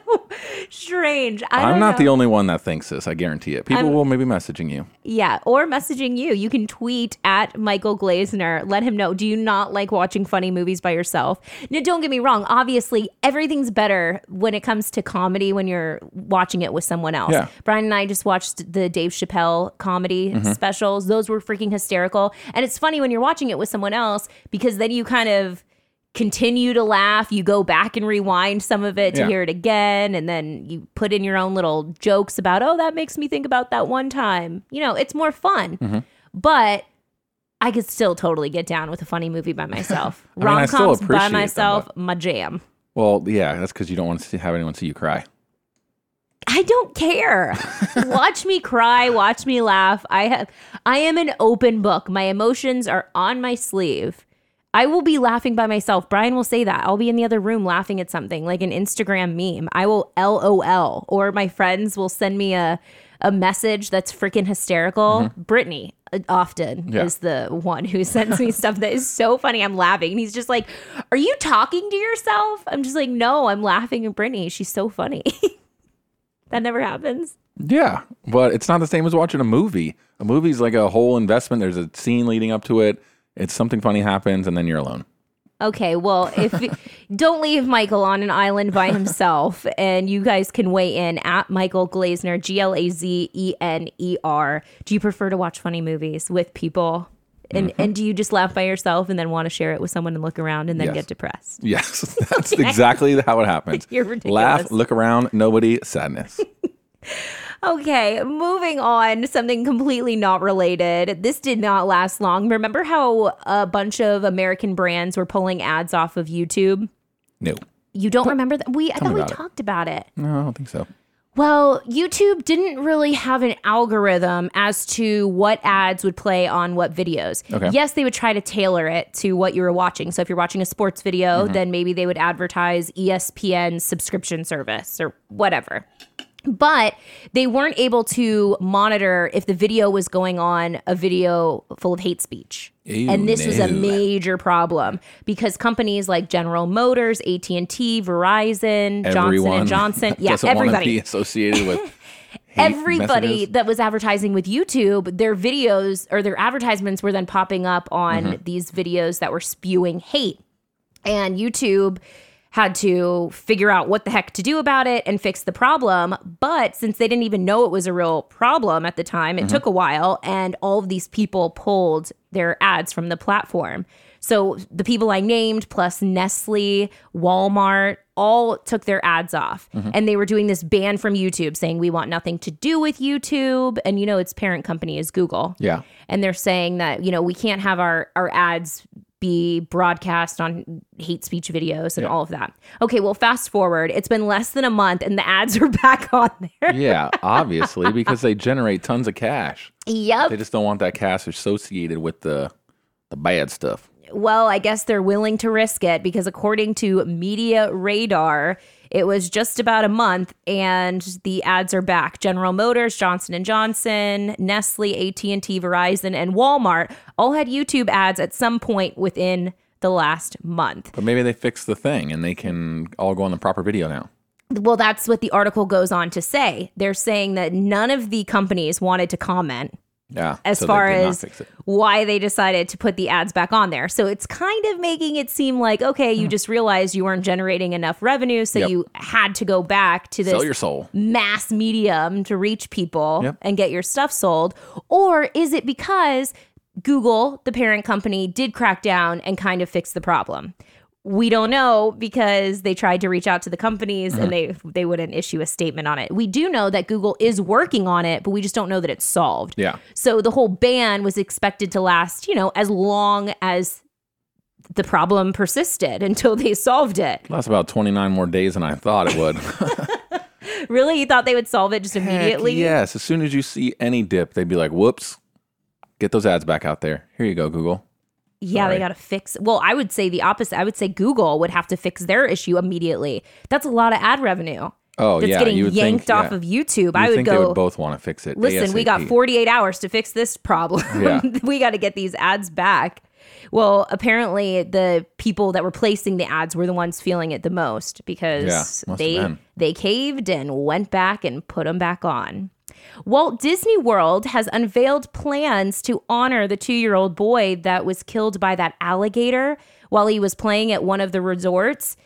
strange. I I'm don't not know. the only one that thinks this. I guarantee it. People I'm- will maybe messaging you. Yeah, or messaging you. You can tweet at Michael Glazener. Let him know. Do you not like watching funny movies by yourself? Now, don't get me wrong. Obviously, everything's better when it comes to comedy when you're watching it with someone else. Yeah. Brian and I just watched the Dave Chappelle comedy Mm-hmm. specials. Those were freaking hysterical. And it's funny when you're watching it with someone else because then you kind of continue to laugh. You go back and rewind some of it to Yeah. hear it again. And then you put in your own little jokes about, oh, that makes me think about that one time. You know, it's more fun. Mm-hmm. But I could still totally get down with a funny movie by myself. (laughs) I mean, I Rom coms by appreciate them, myself, but- my jam. Well, yeah, that's because you don't want to see, have anyone see you cry. I don't care. (laughs) watch me cry, watch me laugh. I have I am an open book. My emotions are on my sleeve. I will be laughing by myself. Brian will say that. I'll be in the other room laughing at something like an Instagram meme. I will LOL or my friends will send me a a message that's freaking hysterical. Brittany uh, often Mm-hmm. Yeah. is the one who (laughs) sends me stuff that is so funny. I'm laughing. And he's just like, Are you talking to yourself? I'm just like, No, I'm laughing at Brittany. She's so funny. (laughs) that never happens. Yeah, but it's not the same as watching a movie. A movie's like a whole investment. There's a scene leading up to it. It's something funny happens, and then you're alone. Okay, well, if (laughs) don't leave Michael on an island by himself, and you guys can weigh in at Michael Glazener, G L A Z E N E R. Do you prefer to watch funny movies with people, and Mm-hmm. and do you just laugh by yourself and then want to share it with someone and look around and then Yes. get depressed? Yes, (laughs) (laughs) that's exactly how it happens. You're ridiculous. Laugh, look around, nobody, sadness. Okay, moving on, something completely not related. This did not last long. Remember how a bunch of American brands were pulling ads off of YouTube? no, You don't remember that? We I thought we about it. talked about it. no, I don't think so. Well, YouTube didn't really have an algorithm as to what ads would play on what videos. Okay. Yes, they would try to tailor it to what you were watching. So if you're watching a sports video, Mm-hmm. then maybe they would advertise ESPN subscription service or whatever. But they weren't able to monitor if the video was going on a video full of hate speech. Ew, and this was a major problem because companies like General Motors, AT&T, Verizon, Johnson and (laughs) Johnson, yeah, doesn't want to everybody be associated with (laughs) everybody messages. that was advertising with YouTube, their videos or their advertisements were then popping up on Mm-hmm. these videos that were spewing hate. And YouTube had to figure out what the heck to do about it and fix the problem. But since they didn't even know it was a real problem at the time, it Mm-hmm. took a while and all of these people pulled their ads from the platform. So the people I named, plus Nestle, Walmart, all took their ads off. Mm-hmm. And they were doing this ban from YouTube saying, we want nothing to do with YouTube. And you know, its parent company is Google. Yeah. And they're saying that, you know, we can't have our, our ads be broadcast on hate speech videos and all of that. Okay, well, fast forward. It's been less than a month and the ads are (laughs) back on there. Yeah, obviously, (laughs) because they generate tons of cash. Yep. They just don't want that cash associated with the the bad stuff. Well, I guess they're willing to risk it because according to Media Radar, It was just about a month and the ads are back. General Motors, Johnson and Johnson, Nestle, AT&T, Verizon and Walmart all had YouTube ads at some point within the last month. But maybe they fixed the thing and they can all go on the proper video now. Well, that's what the article goes on to say. They're saying that none of the companies wanted to comment Yeah. as so far as why they decided to put the ads back on there. So it's kind of making it seem like, okay, you just realized you weren't generating enough revenue, so Hmm. Yep. you had to go back to Sell this your soul. mass medium to reach people Yep. and get your stuff sold? Or is it because Google, the parent company, did crack down and kind of fix the problem? We don't know because they tried to reach out to the companies Mm-hmm. and they they wouldn't issue a statement on it. We do know that Google is working on it, but we just don't know that it's solved. Yeah. So the whole ban was expected to last, you know, as long as the problem persisted (laughs) until they solved it. That's about 29 more days than I thought it would. (laughs) (laughs) Really? You thought they would solve it just immediately? Yes. As soon as you see any dip, they'd be like, whoops, get those ads back out there. Here you go, Google. Yeah, Sorry. they got to fix. Well, I would say the opposite. I would say Google would have to fix their issue immediately. That's a lot of ad revenue. Oh, that's yeah. getting you yanked think, off yeah. of YouTube. You I would go. they would both want to fix it. Listen, we got 48 hours to fix this problem. (laughs) Yeah. (laughs) we got to get these ads back. Well, apparently the people that were placing the ads were the ones feeling it the most because Yeah, they they caved and went back and put them back on. Walt Disney World has unveiled plans to honor the 2-year-old boy that was killed by that alligator while he was playing at one of the resorts.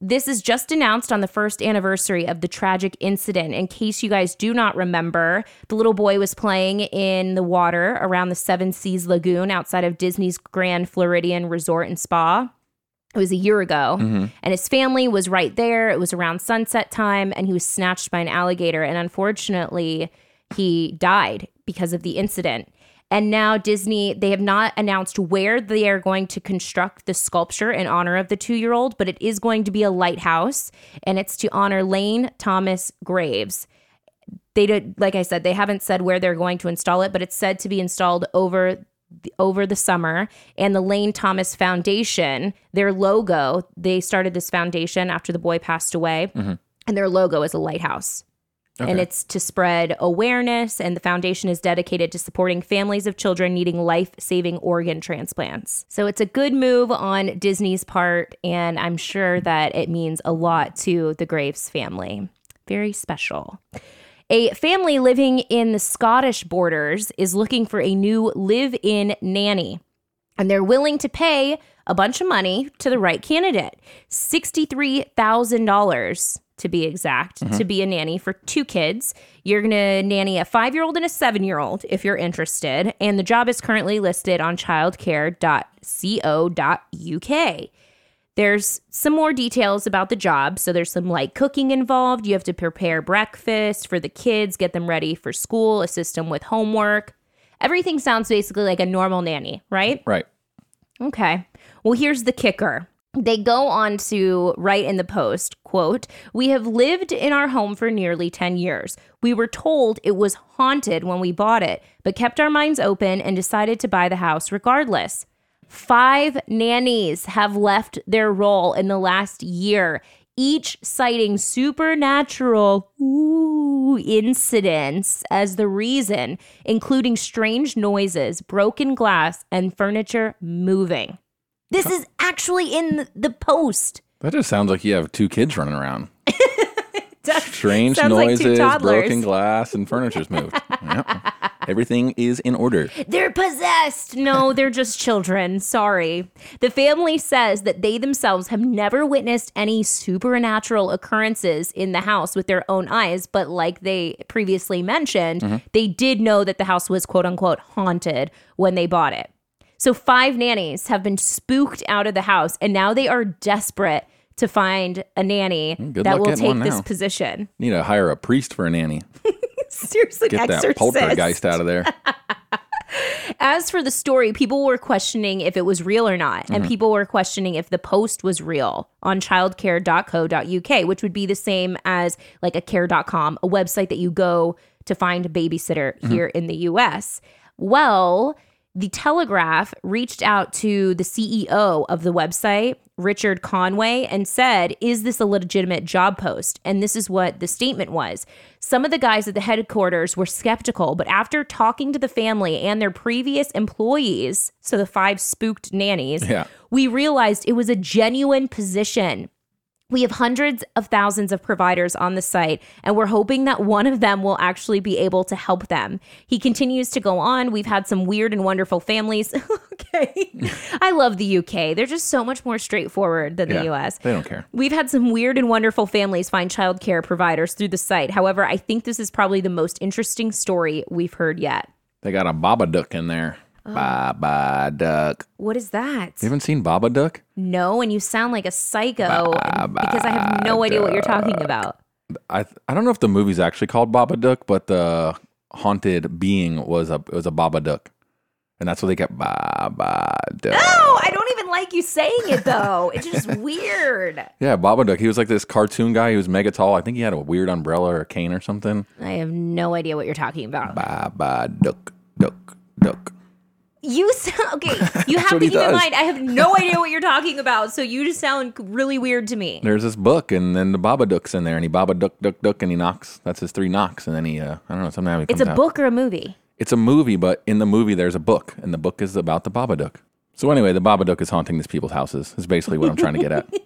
This is just announced on the first anniversary of the tragic incident. In case you guys do not remember, the little boy was playing in the water around the Seven Seas Lagoon outside of Disney's Grand Floridian Resort and Spa. It was a year ago, mm-hmm. and his family was right there. It was around sunset time, and he was snatched by an alligator. And unfortunately, he died because of the incident. And now Disney, they have not announced where they are going to construct the sculpture in honor of the two year old, but it is going to be a lighthouse and it's to honor Lane Thomas Graves. They did, like I said, they haven't said where they're going to install it, but it's said to be installed over over the summer. And the Lane Thomas Foundation, their logo, they started this foundation after the boy passed away, mm-hmm. and their logo is a lighthouse. And it's to spread awareness and the foundation is dedicated to supporting families of children needing life-saving organ transplants. So it's a good move on disney's part and i'm sure that it means a lot to the graves family. Very special a family living in the scottish borders is looking for a new live-in nanny and they're willing to pay a bunch of money to the right candidate $63,000 to be exact to be a nanny for two kids. You're going to nanny a five year old and a seven year old if you're interested. And the job is currently listed on childcare.co.uk. There's some more details about the job. So there's some light cooking involved. You have to prepare breakfast for the kids, get them ready for school, assist them with homework. Everything sounds basically like a normal nanny, right? Right. Okay. Well, here's the kicker. They go on to write in the post, quote, "We have lived in our home for nearly 10 years. We were told it was haunted when we bought it, but kept our minds open and decided to buy the house regardless." Five nannies have left their role in the last year, each citing supernatural ooh, incidents as the reason, including strange noises, broken glass, and furniture moving. This is actually in the- post. That just sounds like you have two kids running around. (laughs) Strange Sounds like noises, broken glass, and furniture's moved. (laughs) Yep. Everything is in order. They're possessed. No, they're just children. Sorry. The family says that they themselves have never witnessed any supernatural occurrences in the house with their own eyes, but like they previously mentioned, mm-hmm. they did know that the house was quote unquote haunted when they bought it. So, five nannies have been spooked out of the house, and now they are desperate to find a nanny good that will take this position. Need to hire a priest for a nanny. (laughs) (laughs) Seriously, Get that poltergeist out of there. (laughs) As for the story, people were questioning if it was real or not. And mm-hmm. people were questioning if the post was real on childcare.co.uk, which would be the same as like a care.com, a website that you go to find a babysitter mm-hmm. here in the US. Well, The Telegraph reached out to the CEO of the website, Richard Conway, and said, Is this a legitimate job post? And this is what the statement was. Some of the guys at the headquarters were skeptical, but after talking to the family and their previous employees, so the five spooked nannies, Yeah. we realized it was a genuine position. We have hundreds of thousands of providers on the site, and we're hoping that one of them will actually be able to help them. He continues to go on. We've had some weird and wonderful families. (laughs) okay. I love the UK. They're just so much more straightforward than the US. They don't care. We've had some weird and wonderful families find childcare providers through the site. However, I think this is probably the most interesting story we've heard yet. They got a baba Babadook in there. Oh. Babadook. What is that? You haven't seen Baba Duck? No, and you sound like a psycho because I have no idea what you're talking about. I I don't know if the movie's actually called Baba Duck, but the haunted being was a was a Babadook, and that's what they kept Baba Duck. No, I don't even like you saying it though. It's just (laughs) weird. Yeah, Baba Duck. He was like this cartoon guy. He was mega tall. I think he had a weird umbrella or a cane or something. I have no idea what you're talking about. Babadook, duck, duck. You sound okay. (laughs) You have to keep in mind. I have no (laughs) idea what you're talking about. So you just sound really weird to me. There's this book, and then the Babadook's in there, and he Babadook, duck, duck, and he knocks. That's his three knocks, and then he, uh, I don't know, somehow he It's a out. book or a movie. It's a movie, but in the movie there's a book, and the book is about the Babadook. So anyway, the Babadook is haunting these people's houses. Is basically what I'm trying to get at. (laughs)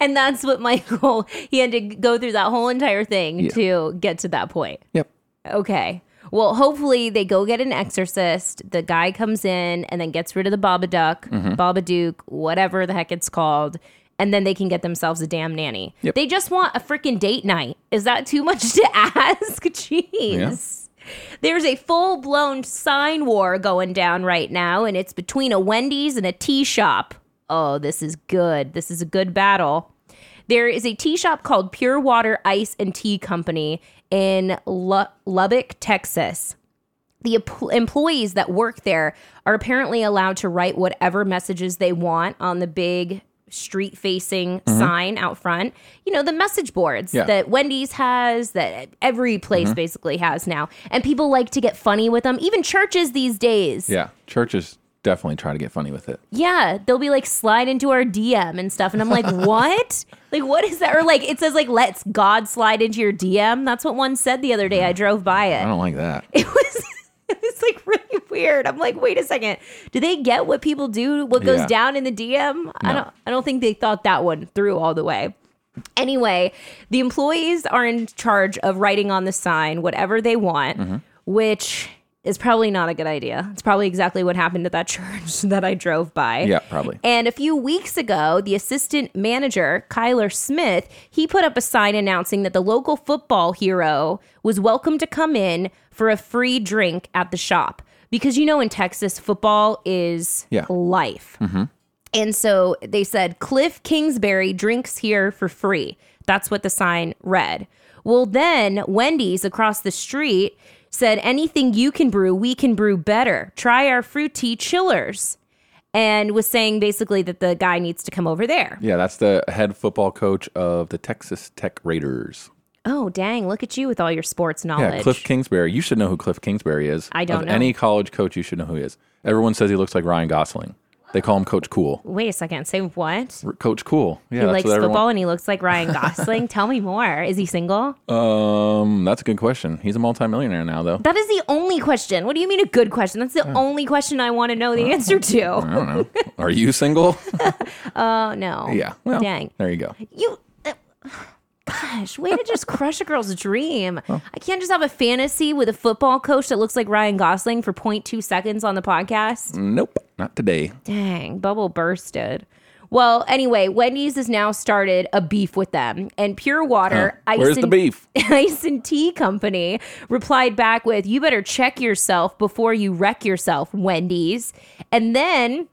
And that's what Michael he had to go through that whole entire thing Yeah. to get to that point. Yep. Okay. Well, hopefully they go get an exorcist. The guy comes in and then gets rid of the Babadook, Mm-hmm. Babadook, whatever the heck it's called, and then they can get themselves a damn nanny. Yep. They just want a freaking date night. Is that too much to (laughs) ask? Jeez. There's a full blown sign war going down right now, and it's between a Wendy's and a tea shop. Oh, this is good. This is a good battle. There is a tea shop called Pure Water Ice and Tea Company in Lu- Lubbock, Texas. The em- employees that work there are apparently allowed to write whatever messages they want on the big street facing mm-hmm. sign out front. You know, the message boards Yeah. that Wendy's has, that every place mm-hmm. basically has now. And people like to get funny with them, even churches these days. Yeah. Churches definitely try to get funny with it. Yeah, they'll be like slide into our DM and stuff, and I'm like, (laughs) what? like, what is that? Or like, it says like, let's God slide into your DM. That's what one said the other day. I drove by it. I don't like that. (laughs) It was, (laughs) it was like really weird. I'm like, wait a second. Do they get what people do? What goes Yeah. down in the DM? I don't. I don't think they thought that one through all the way. Anyway, the employees are in charge of writing on the sign whatever they want, Mm-hmm. which is probably not a good idea. It's probably exactly what happened at that (laughs) church that I drove by. Yeah, probably. And a few weeks ago, the assistant manager, Kyler Smith, he put up a sign announcing that the local football hero was welcome to come in for a free drink at the shop. Because you know, in Texas, football is Yeah. life. Mm-hmm. And so they said, Cliff Kingsbury drinks here for free. That's what the sign read. Well, then Wendy's across the street said, anything you can brew, we can brew better. Try our fruit tea chillers. And was saying basically that the guy needs to come over there. Yeah, that's the head football coach of the Texas Tech Raiders. Oh, dang. Look at you with all your sports knowledge. Yeah, Cliff Kingsbury. You should know who Cliff Kingsbury is. I don't of know. Any college coach, you should know who he is. Everyone says he looks like Ryan Gosling. They call him Coach Cool. Wait a second. Say what? R- Coach Cool. Yeah, he likes what everyone- football and he looks like Ryan Gosling. (laughs) Tell me more. Is he single? Um, that's a good question. He's a multimillionaire now, though. That is the only question. What do you mean a good question? That's the only question I want to know the answer to. I don't know. Are you single? Oh (laughs) no. yeah. Well, Dang. there you go. You. uh, Gosh, way to just crush a girl's dream. I can't just have a fantasy with a football coach that looks like Ryan Gosling for 0.2 seconds on the podcast. Nope, not today. Dang, bubble bursted. Well, anyway, Wendy's has now started a beef with them, and Pure Water, Huh. Ice and? (laughs) Ice and Tea Company replied back with, "You better check yourself before you wreck yourself, Wendy's." And then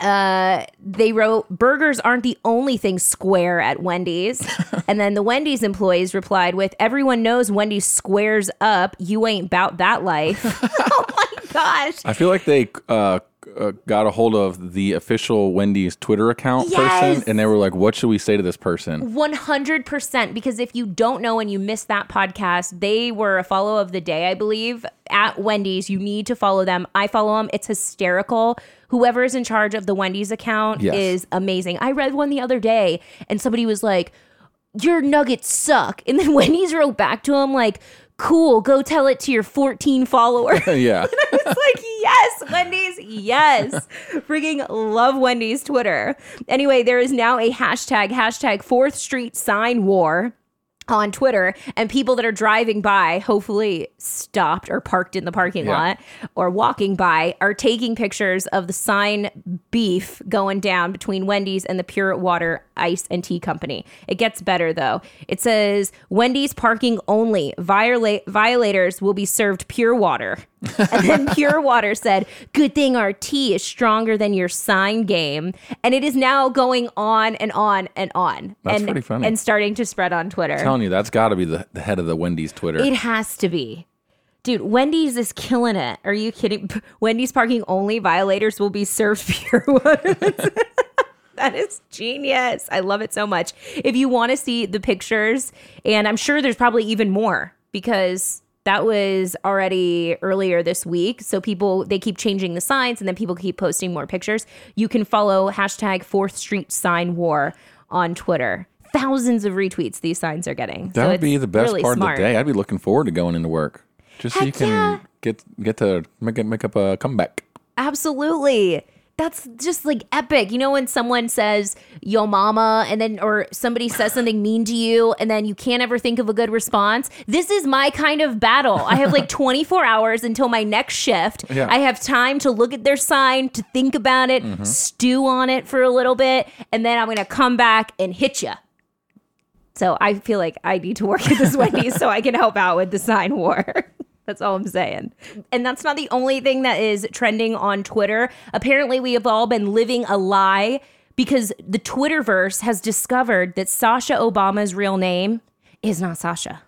uh, they wrote, "Burgers aren't the only thing square at Wendy's." (laughs) and then the Wendy's employees replied with, "Everyone knows Wendy's squares up. You ain't bout that life." (laughs) (laughs) oh my gosh. I feel like they uh, uh, got a hold of the official Wendy's Twitter account Yes. person, and they were like, "What should we say to this person?" 100% because if you don't know and you missed that podcast, they were a follow of the day, I believe, at Wendy's. You need to follow them. I follow them. It's hysterical. Whoever is in charge of the Wendy's account Yes. is amazing. I read one the other day and somebody was like, Your nuggets suck. And then (laughs) Wendy's wrote back to him, like, Cool, go tell it to your 14 followers. (laughs) yeah, (laughs) It's like, yes, Wendy's, yes. Freaking love Wendy's Twitter. Anyway, there is now a hashtag, hashtag fourth street sign war on Twitter, and people that are driving by, hopefully stopped or parked in the parking Yeah. lot or walking by, are taking pictures of the sign beef going down between Wendy's and the Pure Water Ice and Tea Company. It gets better though. It says Wendy's parking only. Viola- violators will be served pure water. And then Pure Water said, Good thing our tea is stronger than your sign game. And it is now going on and on and on. That's and, pretty funny. And starting to spread on Twitter. I'm telling you that's got to be the, the head of the Wendy's Twitter. It has to be. Dude, Wendy's is killing it. Are you kidding? (laughs) Wendy's parking only. Violators will be served (laughs) pure water. (laughs) that is genius. I love it so much. If you want to see the pictures, and I'm sure there's probably even more because that was already earlier this week. So people they keep changing the signs and then people keep posting more pictures. You can follow hashtag fourth street sign war on Twitter. Thousands of retweets these signs are getting. that So would be the best really part smart. of the day. I'd be looking forward to going into work just so you can yeah. get get to make it, make up a comeback. Absolutely. That's just like epic. You know, when someone says yo mama and then, or somebody says something mean to you and then you can't ever think of a good response. This is my kind of battle. I have like (laughs) 24 hours until my next shift. Yeah. I have time to look at their sign, to think about it, mm-hmm. stew on it for a little bit, and then I'm going to come back and hit you. So I feel like I need to work at this Wendy's (laughs) so I can help out with the sign war. That's all I'm saying. And that's not the only thing that is trending on Twitter. Apparently, we have all been living a lie because the Twitterverse has discovered that Sasha Obama's real name is not Sasha.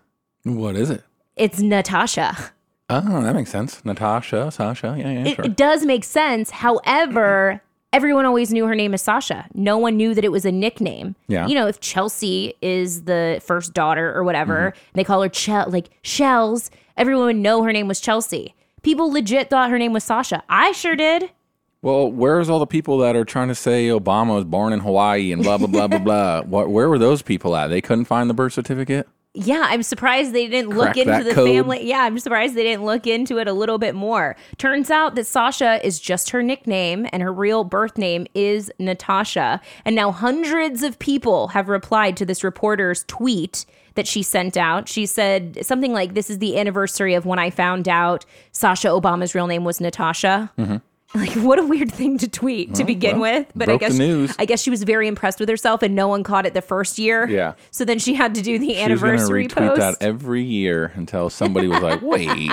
What is it? It's Natasha. Oh, that makes sense. Natasha, Sasha, yeah, yeah, It, sure. it does make sense. However, everyone always knew her name as Sasha. No one knew that it was a nickname. Yeah. You know, if Chelsea is the first daughter or whatever, Mm-hmm. they call her Chel like Shells, everyone would know her name was Chelsea. People legit thought her name was Sasha. I sure did. Well, where's all the people that are trying to say Obama was born in Hawaii and blah blah blah blah blah? (laughs) What, where were those people at? They couldn't find the birth certificate. Yeah, I'm surprised they didn't look into the code. family. Yeah, I'm surprised they didn't look into it a little bit more. Turns out that Sasha is just her nickname and her real birth name is Natasha. And now hundreds of people have replied to this reporter's tweet that she sent out. She said something like, This is the anniversary of when I found out Sasha Obama's real name was Natasha. Mm-hmm. Like what a weird thing to tweet to begin well, with, but I guess news. I guess she was very impressed with herself, and no one caught it the first year. Yeah. So then she had to do the She was anniversary gonna retweet post. that every year until somebody was like, (laughs) "Wait,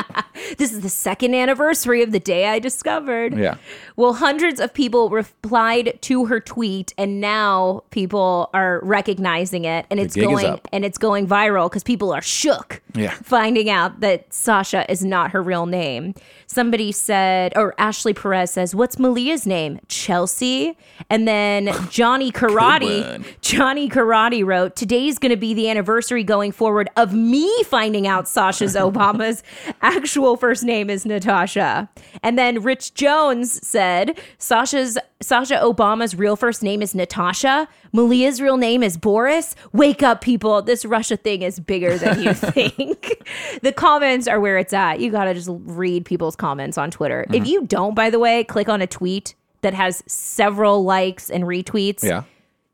This is the second anniversary of the day I discovered. Yeah. Well, hundreds of people replied to her tweet, and now people are recognizing it, and it's gig is going and it's going viral because people are shook. Yeah. Finding out that Sasha is not her real name. Somebody said, or Ashley Perez says, "What's Malia's name? Chelsea." And then (laughs) Johnny Karate. Johnny Karate wrote, Today's going to be the anniversary going forward of me finding out Sasha's (laughs) Obama's actual first name is Natasha. And then Rich Jones said, Sasha's Sasha Obama's real first name is Natasha. Malia's real name is Boris. Wake up, people. This Russia thing is bigger than you (laughs) think. the comments are where it's at. You got to just read people's comments on Twitter. If mm-hmm. you don't, by the way, click on a tweet that has several likes and retweets yeah,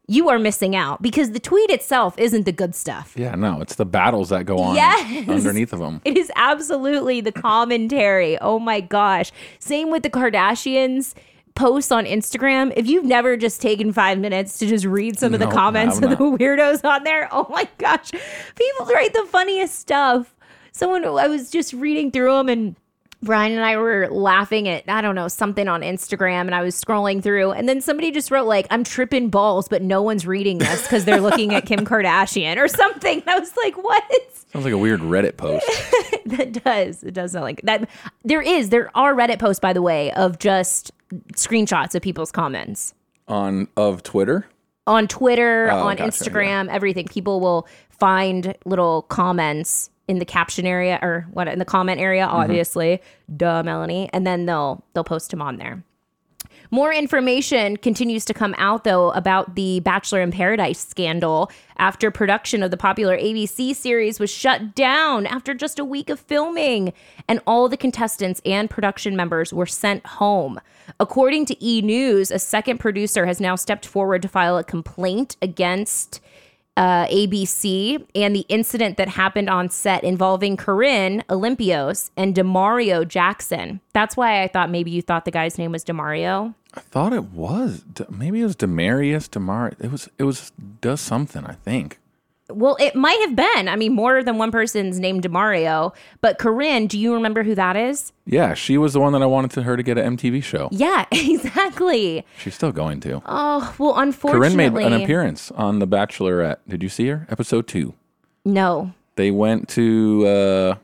you are missing out because the tweet itself isn't the good stuff. yeah." No, it's the battles that go on Yes. underneath of them. (laughs) It is absolutely the commentary. Oh my gosh. Same with the Kardashians posts on Instagram. If you've never just taken five minutes to just read some of the comments of the weirdos on there, oh my gosh. People write the funniest stuff. Someone, I was just reading through them and Brian and I were laughing at, I don't know, something on Instagram and I was scrolling through and then somebody just wrote like, I'm tripping balls, but no one's reading this because they're looking at Kim Kardashian or something. And I was like, what? Sounds like a weird Reddit post. (laughs) that does. It does sound like that. There is, there are Reddit posts, by the way, of just screenshots of people's comments on of Twitter. on Twitter, Oh, on gotcha, Instagram, everything. People will find little comments in the caption area or what in the comment area, Mm-hmm. obviously. Duh, Melanie. And then they'll they'll post them on there. More information continues to come out, though, about the Bachelor in Paradise scandal after production of the popular ABC series was shut down after just a week of filming, and all the contestants and production members were sent home. According to E! News, a second producer has now stepped forward to file a complaint against uh, ABC and the incident that happened on set involving Corinne Olympios and Demario Jackson. That's why I thought maybe you thought the guy's name was Demario. I thought it was maybe it was Demarius Demar. It was it was does something. I think. Well, it might have been. I mean, more than one person's named Demario. But Corinne, do you remember who that is? Yeah, she was the one that I wanted to her to get an MTV show. Yeah, (laughs) exactly. She's still going to. Oh, well, unfortunately. Corinne made an appearance on The Bachelorette. Did you see her? Episode two. No. They went to uh,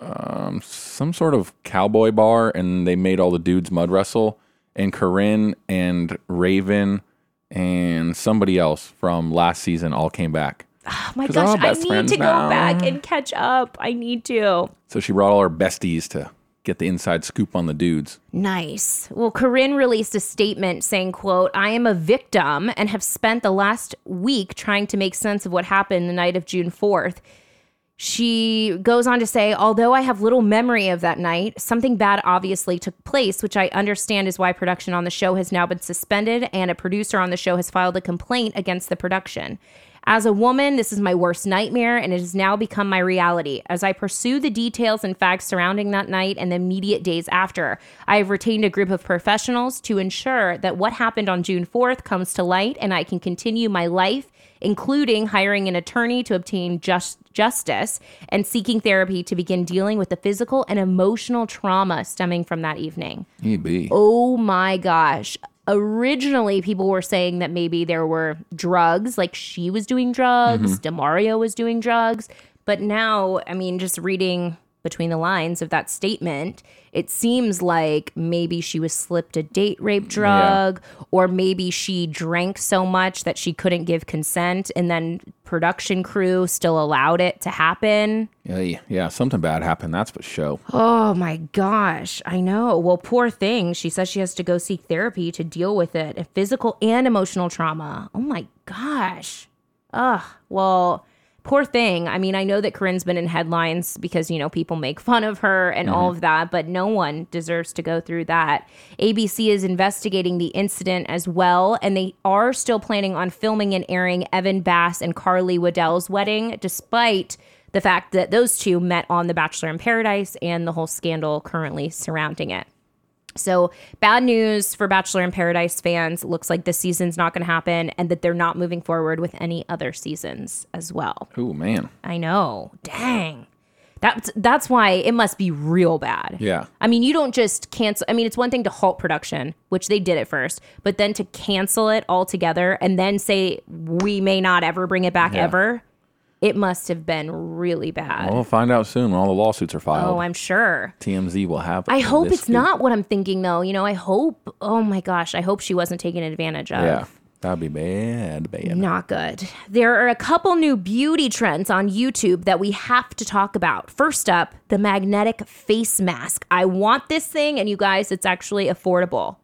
um, some sort of cowboy bar and they made all the dudes mud wrestle. And Corinne and Raven and somebody else from last season all came back. Oh my gosh, I need to go now. back and catch up. I need to. So she brought all her besties to get the inside scoop on the dudes. Nice. Well, Corinne released a statement saying, quote, I am a victim and have spent the last week trying to make sense of what happened the night of June 4th. She goes on to say, although I have little memory of that night, something bad obviously took place, which I understand is why production on the show has now been suspended and a producer on the show has filed a complaint against the production. As a woman, this is my worst nightmare, and it has now become my reality. As I pursue the details and facts surrounding that night and the immediate days after, I have retained a group of professionals to ensure that what happened on June 4th comes to light and I can continue my life, including hiring an attorney to obtain just justice and seeking therapy to begin dealing with the physical and emotional trauma stemming from that evening. EB. Oh my gosh. Originally, people were saying that maybe there were drugs, like she was doing drugs, mm-hmm. Demario was doing drugs. But now, I mean, just reading between the lines of that statement, it seems like maybe she was slipped a date rape drug, or maybe she drank so much that she couldn't give consent, and then production crew still allowed it to happen. Yeah, yeah, something bad happened. That's for show. Oh my gosh, I know. Well, poor thing. She says she has to go seek therapy to deal with it, physical and emotional trauma. Oh my gosh. Ugh. Well, poor thing. I mean, I know that Corinne's been in headlines because, you know, people make fun of her and all of that, but no one deserves to go through that. ABC is investigating the incident as well, and they are still planning on filming and airing Evan Bass and Carly Waddell's wedding, despite the fact that those two met on The Bachelor in Paradise and the whole scandal currently surrounding it. So, bad news for Bachelor in Paradise fans. Looks like this season's not going to happen and that they're not moving forward with any other seasons as well. Oh man. I know. Dang. That's that's why it must be real bad. Yeah. I mean, you don't just cancel. I mean, it's one thing to halt production, which they did at first, but then to cancel it altogether and then say we may not ever bring it back Yeah. ever. It must have been really bad. Well, we'll find out soon when all the lawsuits are filed. oh, I'm sure. TMZ will have. I hope it's scoop. not what I'm thinking, though. You know, I hope. Oh my gosh, I hope she wasn't taken advantage of. Yeah, that'd be bad, bad. Not good. There are a couple new beauty trends on YouTube that we have to talk about. First up, the magnetic face mask. I want this thing, and you guys, it's actually affordable.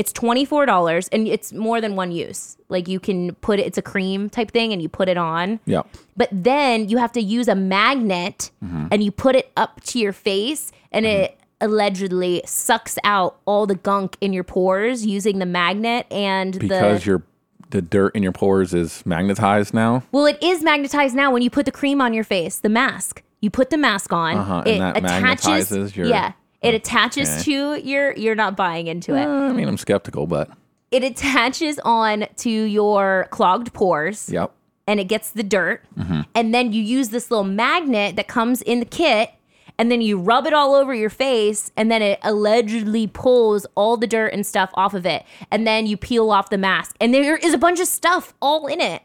It's $24 and it's more than one use. Like you can put it, it's a cream type thing, and you put it on. Yeah. But then you have to use a magnet Mm-hmm. and you put it up to your face and it allegedly sucks out all the gunk in your pores using the magnet and Because the your the dirt in your pores is magnetized now. Well, it is magnetized now when you put the cream on your face, the mask. You put the mask on, Uh-huh, it magnetizes your- Yeah. It attaches Okay. to your you're not buying into it. I mean, I'm skeptical, but It attaches on to your clogged pores. yep. and it gets the dirt. Mm-hmm. And then you use this little magnet that comes in the kit and then you rub it all over your face, and then it allegedly pulls all the dirt and stuff off of it, and then you peel off the mask, and there is a bunch of stuff all in it.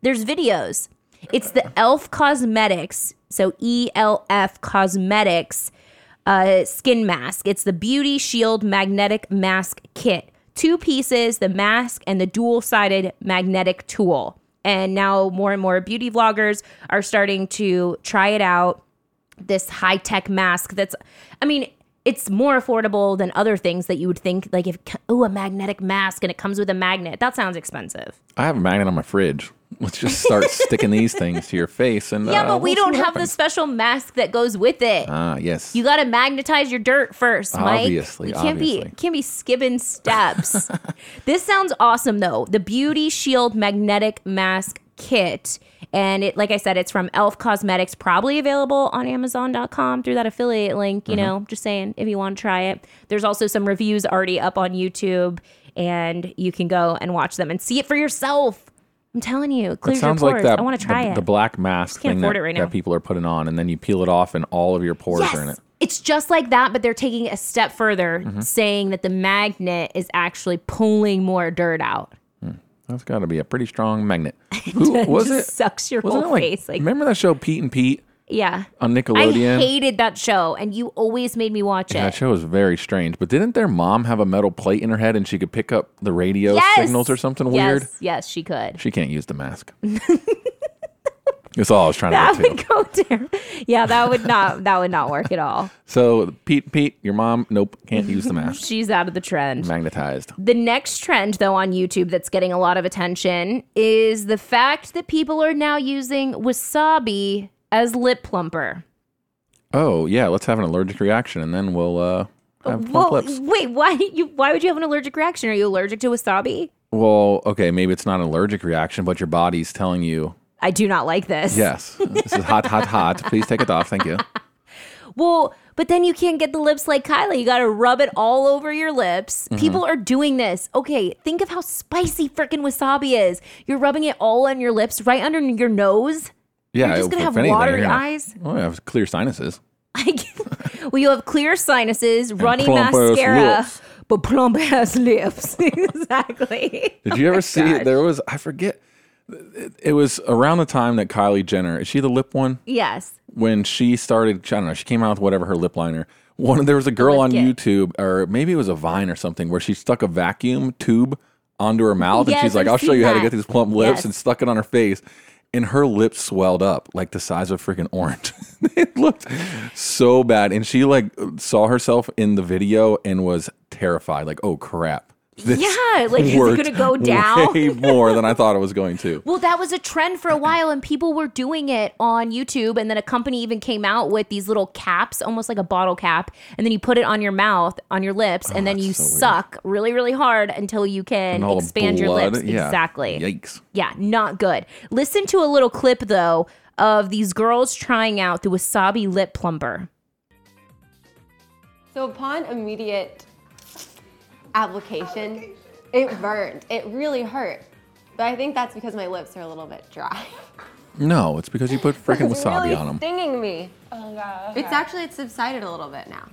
There's videos. It's the Elf Cosmetics, so E L F Cosmetics uh, skin mask. It's the Beauty Shield Magnetic Mask Kit. Two pieces, the mask and the dual sided magnetic tool. And now more and more beauty vloggers are starting to try it out. This high tech mask that's, I mean, it's more affordable than other things that you would think, like if, oh, a magnetic mask and it comes with a magnet. That sounds expensive. I have a magnet on my fridge. Let's just start sticking these things to your face and Yeah, uh, but we we'll don't have the special mask that goes with it. Ah, yes. You got to magnetize your dirt first, Mike. Obviously, you can't be can't be skipping steps. (laughs) this sounds awesome though. The Beauty Shield magnetic mask kit, and it like I said, it's from Elf Cosmetics, probably available on Amazon.com through that affiliate link. You Mm-hmm. know, just saying if you want to try it. There's also some reviews already up on YouTube, and you can go and watch them and see it for yourself. I'm telling you, it It sounds your like pores. that. I want to try the, it. The black mask thing that, right that people are putting on, and then you peel it off, and all of your pores are in it. It's just like that, but they're taking a step further, Mm-hmm. saying that the magnet is actually pulling more dirt out. That's got to be a pretty strong magnet. (laughs) Who was it? sucks your whole it like, face. Like, remember that show Pete and Pete yeah. on Nickelodeon. I hated that show, and you always made me watch it. that show was very strange. But didn't their mom have a metal plate in her head and she could pick up the radio Yes! signals or something yes, weird? Yes, she could. She can't use the mask. (laughs) That's all I was trying to That get to. would go there. Yeah, that would not. That would not work at all. So Pete, Pete, your mom, nope, can't use the mask. (laughs) She's out of the trend. Magnetized. The next trend, though, on YouTube that's getting a lot of attention is the fact that people are now using wasabi as lip plumper. Oh yeah, let's have an allergic reaction and then we'll uh, have plump Well, lips. wait, why (laughs) you why would you have an allergic reaction? Are you allergic to wasabi? Well, okay, maybe it's not an allergic reaction, but your body's telling you, I do not like this. yes, this is hot, hot, hot. (laughs) Please take it off. Thank you. Well, but then you can't get the lips like Kylie. You got to rub it all over your lips. Mm-hmm. People are doing this. Okay, think of how spicy freaking wasabi is. You're rubbing it all on your lips, right under your nose. Yeah, You're just gonna have anything, watery eyes? Oh, I have clear sinuses. (laughs) I get- well, you have clear sinuses, runny mascara, lips. but plump ass lips. (laughs) exactly. Did you ever oh see? There was I forget. It, was around the time that Kylie Jenner is she the lip one Yes. when she started. I don't know. She came out with whatever her lip liner. One there was a girl on. YouTube or maybe it was a Vine or something where she stuck a vacuum tube onto her mouth and she's like, "I'll show you how to get these plump lips," Yes. and stuck it on her face. And her lips swelled up like the size of freaking orange. (laughs) it looked so bad. And she like saw herself in the video and was terrified. Like, oh crap. This Yeah, like, is it worked gonna go (laughs) down? way more than I (laughs) thought it was going to. Well, that was a trend for a while, and people were doing it on YouTube. And then a company even came out with these little caps, almost like a bottle cap, and then you put it on your mouth, on your lips, oh, and then you Oh, so weird. suck really, really hard until you can And all the expand your lips. yeah. Exactly. Yikes. Yeah, not good. Listen to a little clip though of these girls trying out the wasabi lip plumper. So upon immediate application, it burned. It really hurt. But I think that's because my lips are a little bit dry. No, it's because you put (laughs) freaking It's wasabi really on them. stinging me. Oh god. It's actually it's subsided a little bit now.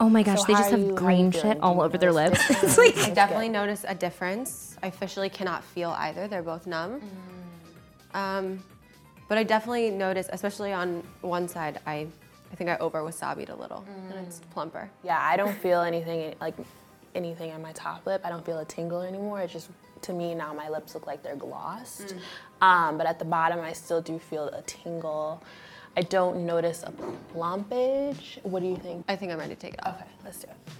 Oh my gosh, So they how just are have you- green you shit all over their lips. (laughs) it's like I definitely notice a difference. I officially cannot feel either. They're both numb. Um, but I definitely notice, especially on one side, I I think I over wasabied a little, and it's plumper. Yeah, I don't feel anything like anything on my top lip. I don't feel a tingle anymore. It's just to me now my lips look like they're glossed. Um, but at the bottom I still do feel a tingle. I don't notice a plumpage. What do you think? I think I'm ready to take it off. Okay, let's do it.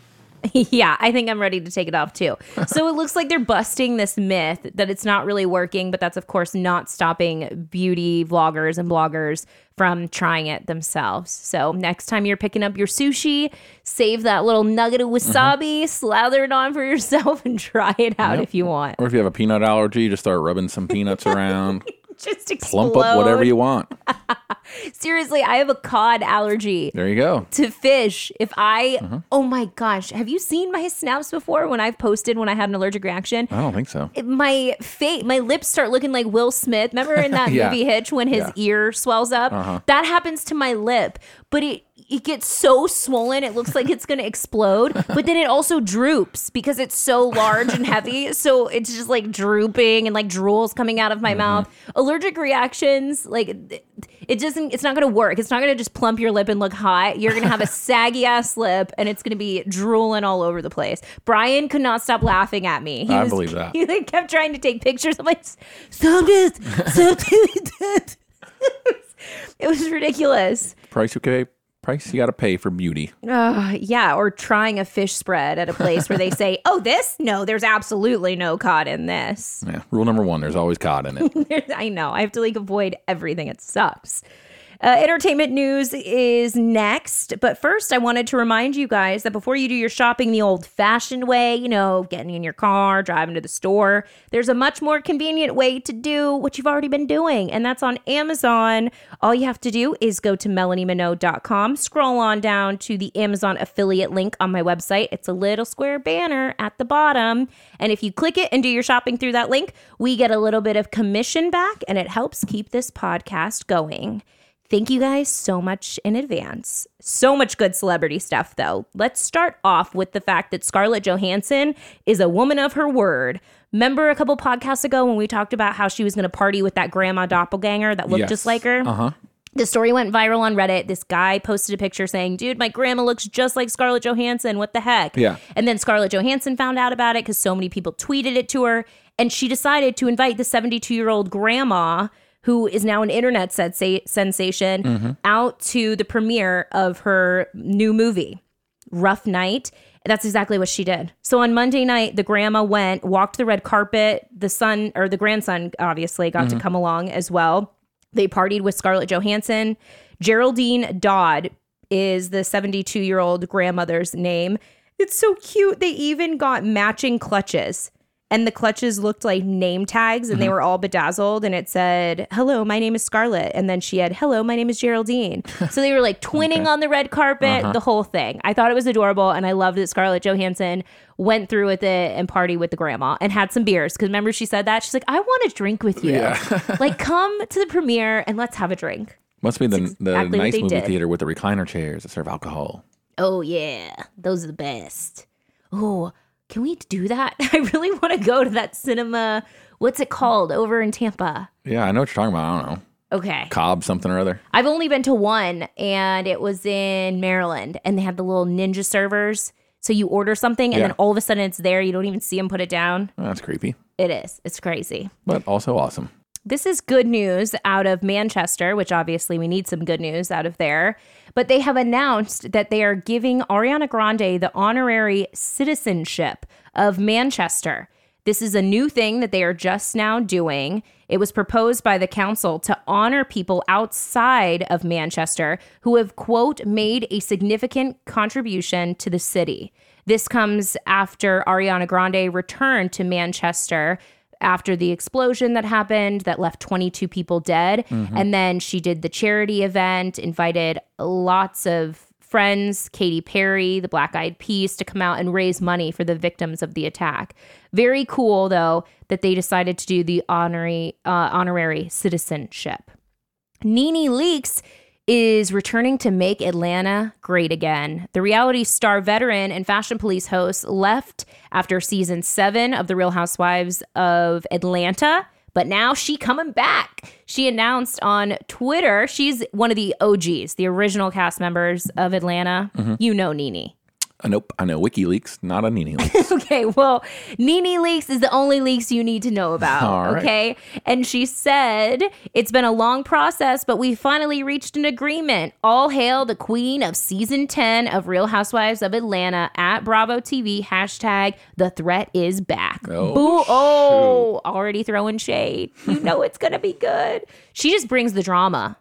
(laughs) yeah, I think I'm ready to take it off too. So it looks like they're busting this myth that it's not really working, but that's of course not stopping beauty vloggers and bloggers from trying it themselves. So next time you're picking up your sushi, save that little nugget of mm-hmm. wasabi, slather it on for yourself, (laughs) and try it out Yep. if you want. Or if you have a peanut allergy, just start rubbing some peanuts (laughs) around. Just explode. Plump up whatever you want. (laughs) Seriously, I have a cod allergy. There you go. to fish. If I, Mm-hmm. oh my gosh, have you seen my snaps before when I've posted when I had an allergic reaction? I don't think so. My face, my lips start looking like Will Smith. Remember in that (laughs) Yeah. movie Hitch when his Yeah. Uh-huh. ear swells up? That happens to my lip, but it it gets so swollen it looks like it's going to explode but then it also droops because it's so large and heavy. So it's just like drooping and like drools coming out of my mm-hmm. mouth. Allergic reactions like it- doesn't it's not going to work. It's not going to just plump your lip and look hot. You're going to have a (laughs) saggy ass lip and it's going to be drooling all over the place. Brian could not stop laughing at me. He I believe that. (laughs) he like kept trying to take pictures. I'm like stop this stop (laughs) doing that it was ridiculous. Price you pay, price you got to pay for beauty. uh, yeah, or trying a fish spread at a place where they say, "Oh, this? No, there's absolutely no cod in this." Yeah. Rule number one: there's always cod in it. (laughs) I know. I have to like avoid everything. It sucks. Uh, entertainment news is next. But first, I wanted to remind you guys that before you do your shopping the old fashioned way, you know, getting in your car, driving to the store, there's a much more convenient way to do what you've already been doing. And that's on Amazon. All you have to do is go to melaniemino.com, scroll on down to the Amazon affiliate link on my website. It's a little square banner at the bottom. And if you click it and do your shopping through that link, we get a little bit of commission back and it helps keep this podcast going. Thank you guys so much in advance. So much good celebrity stuff, though. Let's start off with the fact that Scarlett Johansson is a woman of her word. Remember a couple podcasts ago when we talked about how she was going to party with that grandma doppelganger that looked Yes. just like her? Uh huh. The story went viral on Reddit. This guy posted a picture saying, Dude, my grandma looks just like Scarlett Johansson. What the heck? Yeah. And then Scarlett Johansson found out about it because so many people tweeted it to her. And she decided to invite the 72 year old grandma, who is now an internet sensa- sensation, mm-hmm. out to the premiere of her new movie, Rough Night. That's exactly what she did. So on Monday night, the grandma went, walked the red carpet. The son, or the grandson, obviously, got to mm-hmm. come along as well. They partied with Scarlett Johansson. Geraldine Dodd is the 72 year old grandmother's name. It's so cute. They even got matching clutches. And the clutches looked like name tags and they mm-hmm. were all bedazzled. And it said, Hello, my name is Scarlett. And then she had, Hello, my name is Geraldine. (laughs) so they were like twinning on the red carpet, uh-huh. the whole thing. I thought it was adorable. And I loved that Scarlett Johansson went through with it and party with the grandma and had some beers. Cause remember, she said that? She's like, I want to drink with you. (laughs) like, come to the premiere and let's have a drink. Must be the, the exactly what nice movie did. theater with the recliner chairs that serve alcohol. Oh yeah, those are the best. Oh, can we do that? (laughs) I really want to go to that cinema. What's it called over in Tampa? Yeah, I know what you're talking about. I don't know. Okay. Cobb something or other. I've only been to one and it was in Maryland and they had the little ninja servers. So you order something and Yeah. then all of a sudden it's there. You don't even see them put it down. That's creepy, It is. It's crazy. but also awesome. This is good news out of Manchester, which obviously we need some good news out of there. But they have announced that they are giving Ariana Grande the honorary citizenship of Manchester. This is a new thing that they are just now doing. It was proposed by the council to honor people outside of Manchester who have, quote, made a significant contribution to the city. This comes after Ariana Grande returned to Manchester after the explosion that happened that left 22 people dead. And then she did the charity event, invited lots of friends, Katy Perry, the Black Eyed Peas, to come out and raise money for the victims of the attack. Very cool, though, that they decided to do the honorary, uh, honorary citizenship. Nene Leakes is returning to make Atlanta great again. The reality star veteran and fashion police host left after season seven of The Real Housewives of Atlanta, but now she coming back. She announced on Twitter she's one of the OGs, the original cast members of Atlanta. Mm-hmm. You know Nene. Uh, nope, I know WikiLeaks, not a Nene Leakes. (laughs) Okay, well, Nene Leakes is the only leaks you need to know about. Right. Okay. And she said, It's been a long process, but we finally reached an agreement. All hail the queen of season 10 of Real Housewives of Atlanta at Bravo TV. Hashtag the threat is back. Oh, Boo. Oh, already throwing shade. You know it's going to be good. She just brings the drama.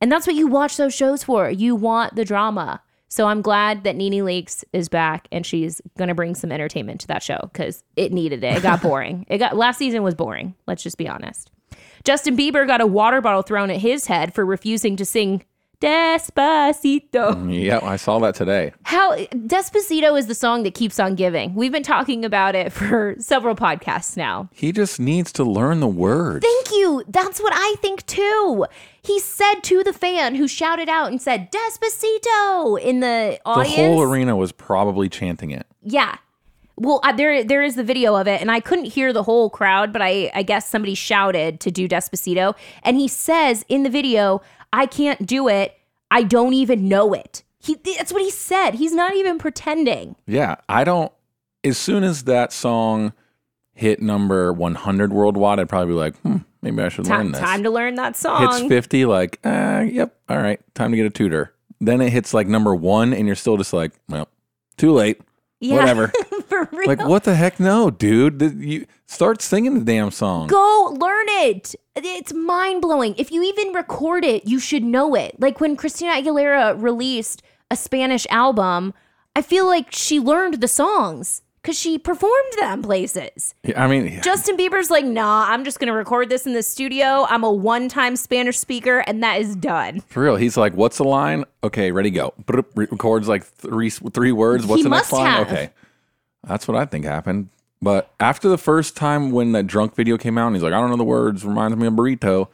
And that's what you watch those shows for. You want the drama. So I'm glad that Nene Leakes is back and she's gonna bring some entertainment to that show because it needed it. It got (laughs) boring. it got last season was boring. Let's just be honest. Justin Bieber got a water bottle thrown at his head for refusing to sing Despacito. Yeah, I saw that today. How Despacito is the song that keeps on giving. We've been talking about it for several podcasts now. He just needs to learn the words. Thank you. That's what I think too. He said to the fan who shouted out and said Despacito in the audience. the whole arena was probably chanting it. Yeah. Well, uh, there there is the video of it, and I couldn't hear the whole crowd, but I I guess somebody shouted to do Despacito, and he says in the video, "I can't do it. I don't even know it." He that's what he said. He's not even pretending. Yeah, I don't. As soon as that song hit number 100 worldwide, I'd probably be like, hmm, maybe I should Time, learn this. time to learn that song. hits 50, like, uh, yep, all right, time to get a tutor. Then it hits like number one, and you're still just like, well, too late. Yeah, Whatever. (laughs) for (laughs) real. Like, what the heck? No, dude. You start singing the damn song. Go learn it. It's mind blowing. If you even record it, you should know it. Like when Christina Aguilera released a Spanish album, I feel like she learned the songs because she performed them places. Yeah, I mean, Justin Bieber's like, nah, I'm just gonna record this in the studio. I'm a one time Spanish speaker, and that is done. for real. He's like, what's the line? Okay, ready, go. Records like three three words. What's He the next line? have. Okay, that's what I think happened. But after the first time when that drunk video came out, and he's like, I don't know the words. Reminds me of burrito.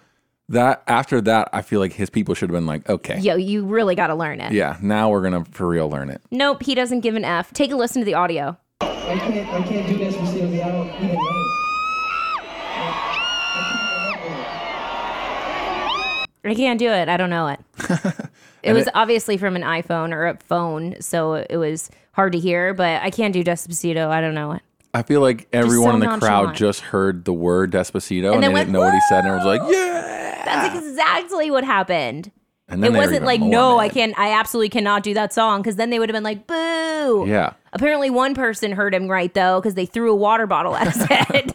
That after that, I feel like his people should have been like, okay, Yo, you really gotta learn it. yeah, now we're gonna for real learn it. Nope, he doesn't give an F. Take a listen to the audio. I can't, I can't do this because I don't even know. I can't do it. I don't know it. (laughs) it was obviously from an iPhone or a phone, so it was hard to hear, but I can't do Despacito. I don't know it. I feel like everyone so in the crowd just heard the word Despacito and, then they went, didn't know what he said, and everyone was like, yeah. That's exactly what happened. And then It wasn't like, no, I can't, I absolutely cannot do that song, because then they would have been like, boo. Yeah, Apparently, one person heard him right, though, because they threw a water bottle at (laughs) his head.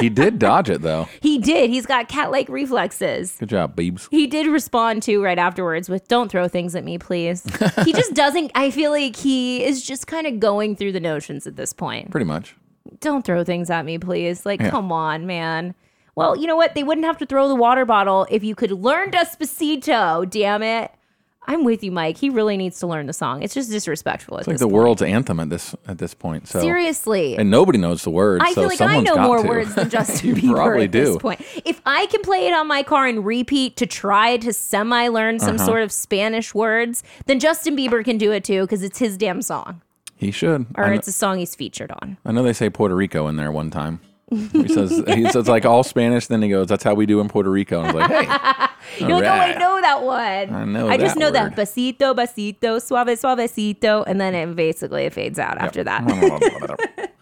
He did dodge it though. he did. He's got cat like reflexes. Good job, Beebs. He did respond to right afterwards with "Don't throw things at me, please." he just (laughs) doesn't. I feel like he is just kind of going through the notions at this point. Pretty much. Don't throw things at me, please. Like, Yeah. come on, man. Well, you know what? They wouldn't have to throw the water bottle if you could learn Despacito. Damn it! I'm with you, Mike. He really needs to learn the song. It's just disrespectful. It's like this the point. world's anthem at this at this point. So Seriously. and nobody knows the words. I so feel like I know more to. words than Justin (laughs) you Bieber probably at this do. point. If I can play it on my car and repeat to try to semi learn some Uh-huh. sort of Spanish words, then Justin Bieber can do it too because it's his damn song He should. or it's a song he's featured on. I know they say Puerto Rico in there one time. He says he says like all Spanish. Then he goes, "That's how we do in Puerto Rico." And I was like, "Hey, (laughs) You're like, oh, I know that one. I know I just that know that word. besito, besito, suave, suavecito, and then it basically it fades out after that. (laughs)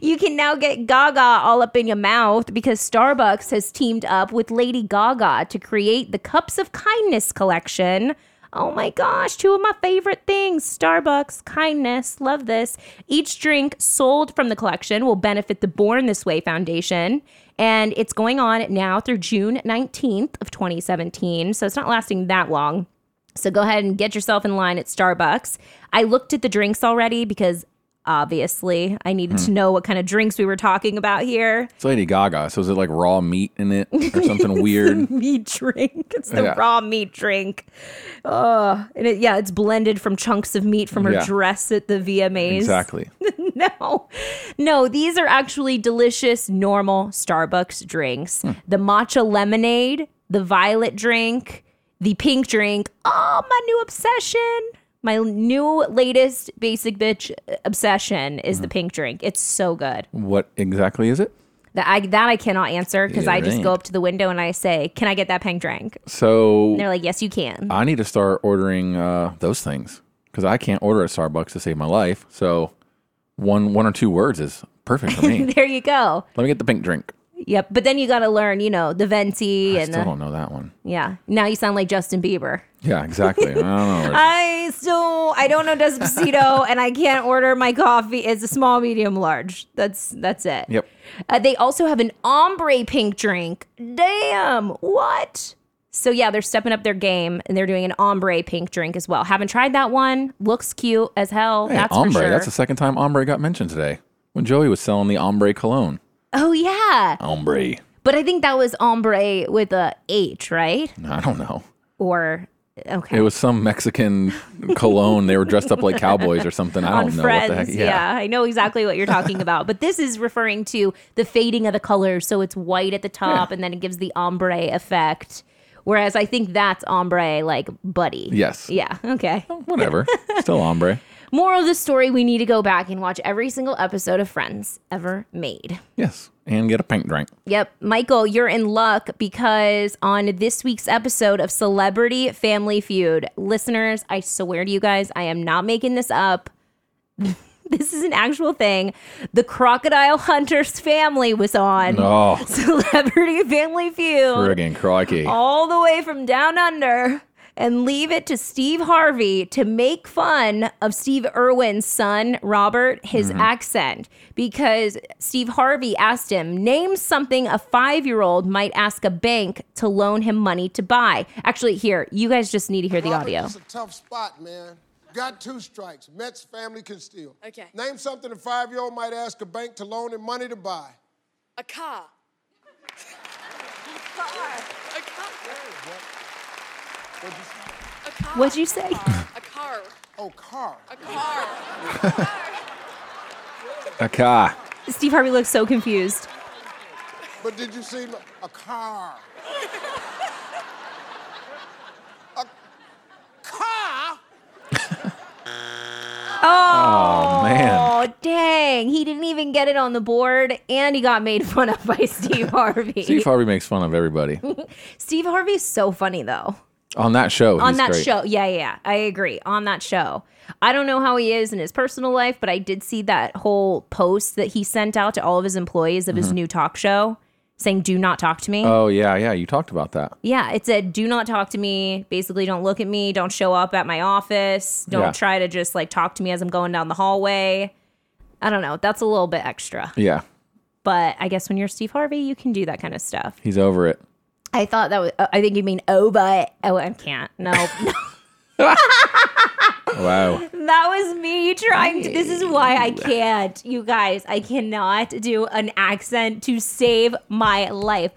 You can now get Gaga all up in your mouth because Starbucks has teamed up with Lady Gaga to create the Cups of Kindness collection. Oh my gosh, two of my favorite things Starbucks, kindness, love this. Each drink sold from the collection will benefit the Born This Way Foundation. And it's going on now through June 19th of 2017. So it's not lasting that long. So go ahead and get yourself in line at Starbucks. I looked at the drinks already because obviously I needed to know what kind of drinks we were talking about here. it's Lady Gaga. So is it like raw meat in it or (laughs) something weird? Meat drink. It's the Yeah. raw meat drink. Oh, and it, yeah, it's blended from chunks of meat from her Yeah. dress at the VMAs. Exactly. (laughs) no, no, these are actually delicious, normal Starbucks drinks. Hmm. The matcha lemonade, the violet drink, the pink drink. Oh, my new obsession. My new latest basic bitch obsession is the pink drink. It's so good. What exactly is it? That I that I cannot answer because Yeah, I just right. go up to the window and I say, "Can I get that pink drink?" So And they're like, "Yes, you can." I need to start ordering uh, those things because I can't order at Starbucks to save my life. So one one or two words is perfect for me. (laughs) there you go. Let me get the pink drink. Yep. But then you got to learn, you know, the venti I and still the don't know that one. yeah. Now you sound like Justin Bieber. Yeah, exactly. I don't know. (laughs) I still I don't know Despacito (laughs) and I can't order my coffee. It's a small, medium, large. That's that's it. Yep. Uh, they also have an ombre pink drink. Damn, what? So yeah, they're stepping up their game and they're doing an ombre pink drink as well. Haven't tried that one. Looks cute as hell. Hey, that's ombre. for sure. That's the second time ombre got mentioned today when Joey was selling the ombre cologne. Oh yeah, Ombre. but I think that was ombre with a H, right? I don't know. Or Okay. It was some Mexican cologne. They were dressed up like cowboys or something. I don't know Friends. what the heck. Yeah. I know exactly what you're talking about. But this is referring to the fading of the colors. So it's white at the top and then it gives the ombre effect. Whereas I think that's ombre like buddy. Yes. Yeah. Okay. Whatever. Still ombre. Moral of the story we need to go back and watch every single episode of Friends ever made. Yes. And get a pink drink. Yep. Michael, you're in luck because on this week's episode of Celebrity Family Feud, listeners, I swear to you guys, I am not making this up. (laughs) this is an actual thing. The Crocodile Hunters family was on Oh, (laughs) Celebrity Family Feud friggin' crikey. all the way from down under and leave it to Steve Harvey to make fun of Steve Irwin's son, Robert, his mm-hmm. accent. Because Steve Harvey asked him, name something a five year old might ask a bank to loan him money to buy. Actually, here, you guys just need to hear the audio. It's a tough spot, man. Got two strikes. Mets family can steal. Okay. Name something a five-year-old might ask a bank to loan him money to buy. A car. (laughs) A car. A car. What'd you say? (laughs) A car. Oh, car. A car. (laughs) A car. Steve Harvey looks so confused. But did you see a car? a car? (laughs) Oh, man. Oh, dang. He didn't even get it on the board, and he got made fun of by Steve Harvey. Steve Harvey makes fun of everybody. Steve Harvey's so funny, though. On that show. on that great. show. Yeah, yeah, yeah. I agree. On that show. I don't know how he is in his personal life, but I did see that whole post that he sent out to all of his employees of his new talk show saying, Do not talk to me. Mm-hmm. Oh, yeah, yeah. You talked about that. yeah, it said, Do not talk to me. Basically, don't look at me. Don't show up at my office. Don't Yeah. try to just like talk to me as I'm going down the hallway. I don't know. That's a little bit extra. Yeah. But I guess when you're Steve Harvey, you can do that kind of stuff. He's over it. I thought that was, uh, I think you mean, oh, but, oh, I can't. No, no. (laughs) (laughs) Wow. That was me trying to. This is why I can't, you guys. I cannot do an accent to save my life.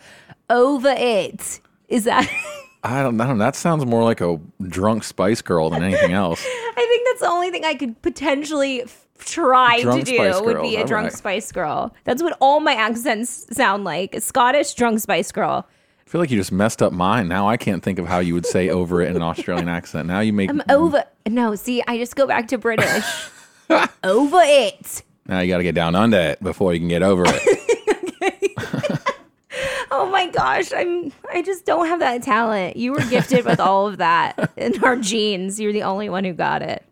Over it. Is that. (laughs) I don't know. That sounds more like a drunk Spice Girl than anything else. I think that's the only thing I could potentially f- try Drunk to do Spice would Girls, be a drunk right. Spice Girl. That's what all my accents sound like. A Scottish drunk Spice Girl. I feel like you just messed up mine. Now I can't think of how you would say over it in an Australian (laughs) accent. Now you make I'm over. No, see, I just go back to British. (laughs) over it. now you got to get down under it before you can get over it. (laughs) Oh my gosh, I'm I just don't have that talent. You were gifted with all of that in our genes. You're the only one who got it.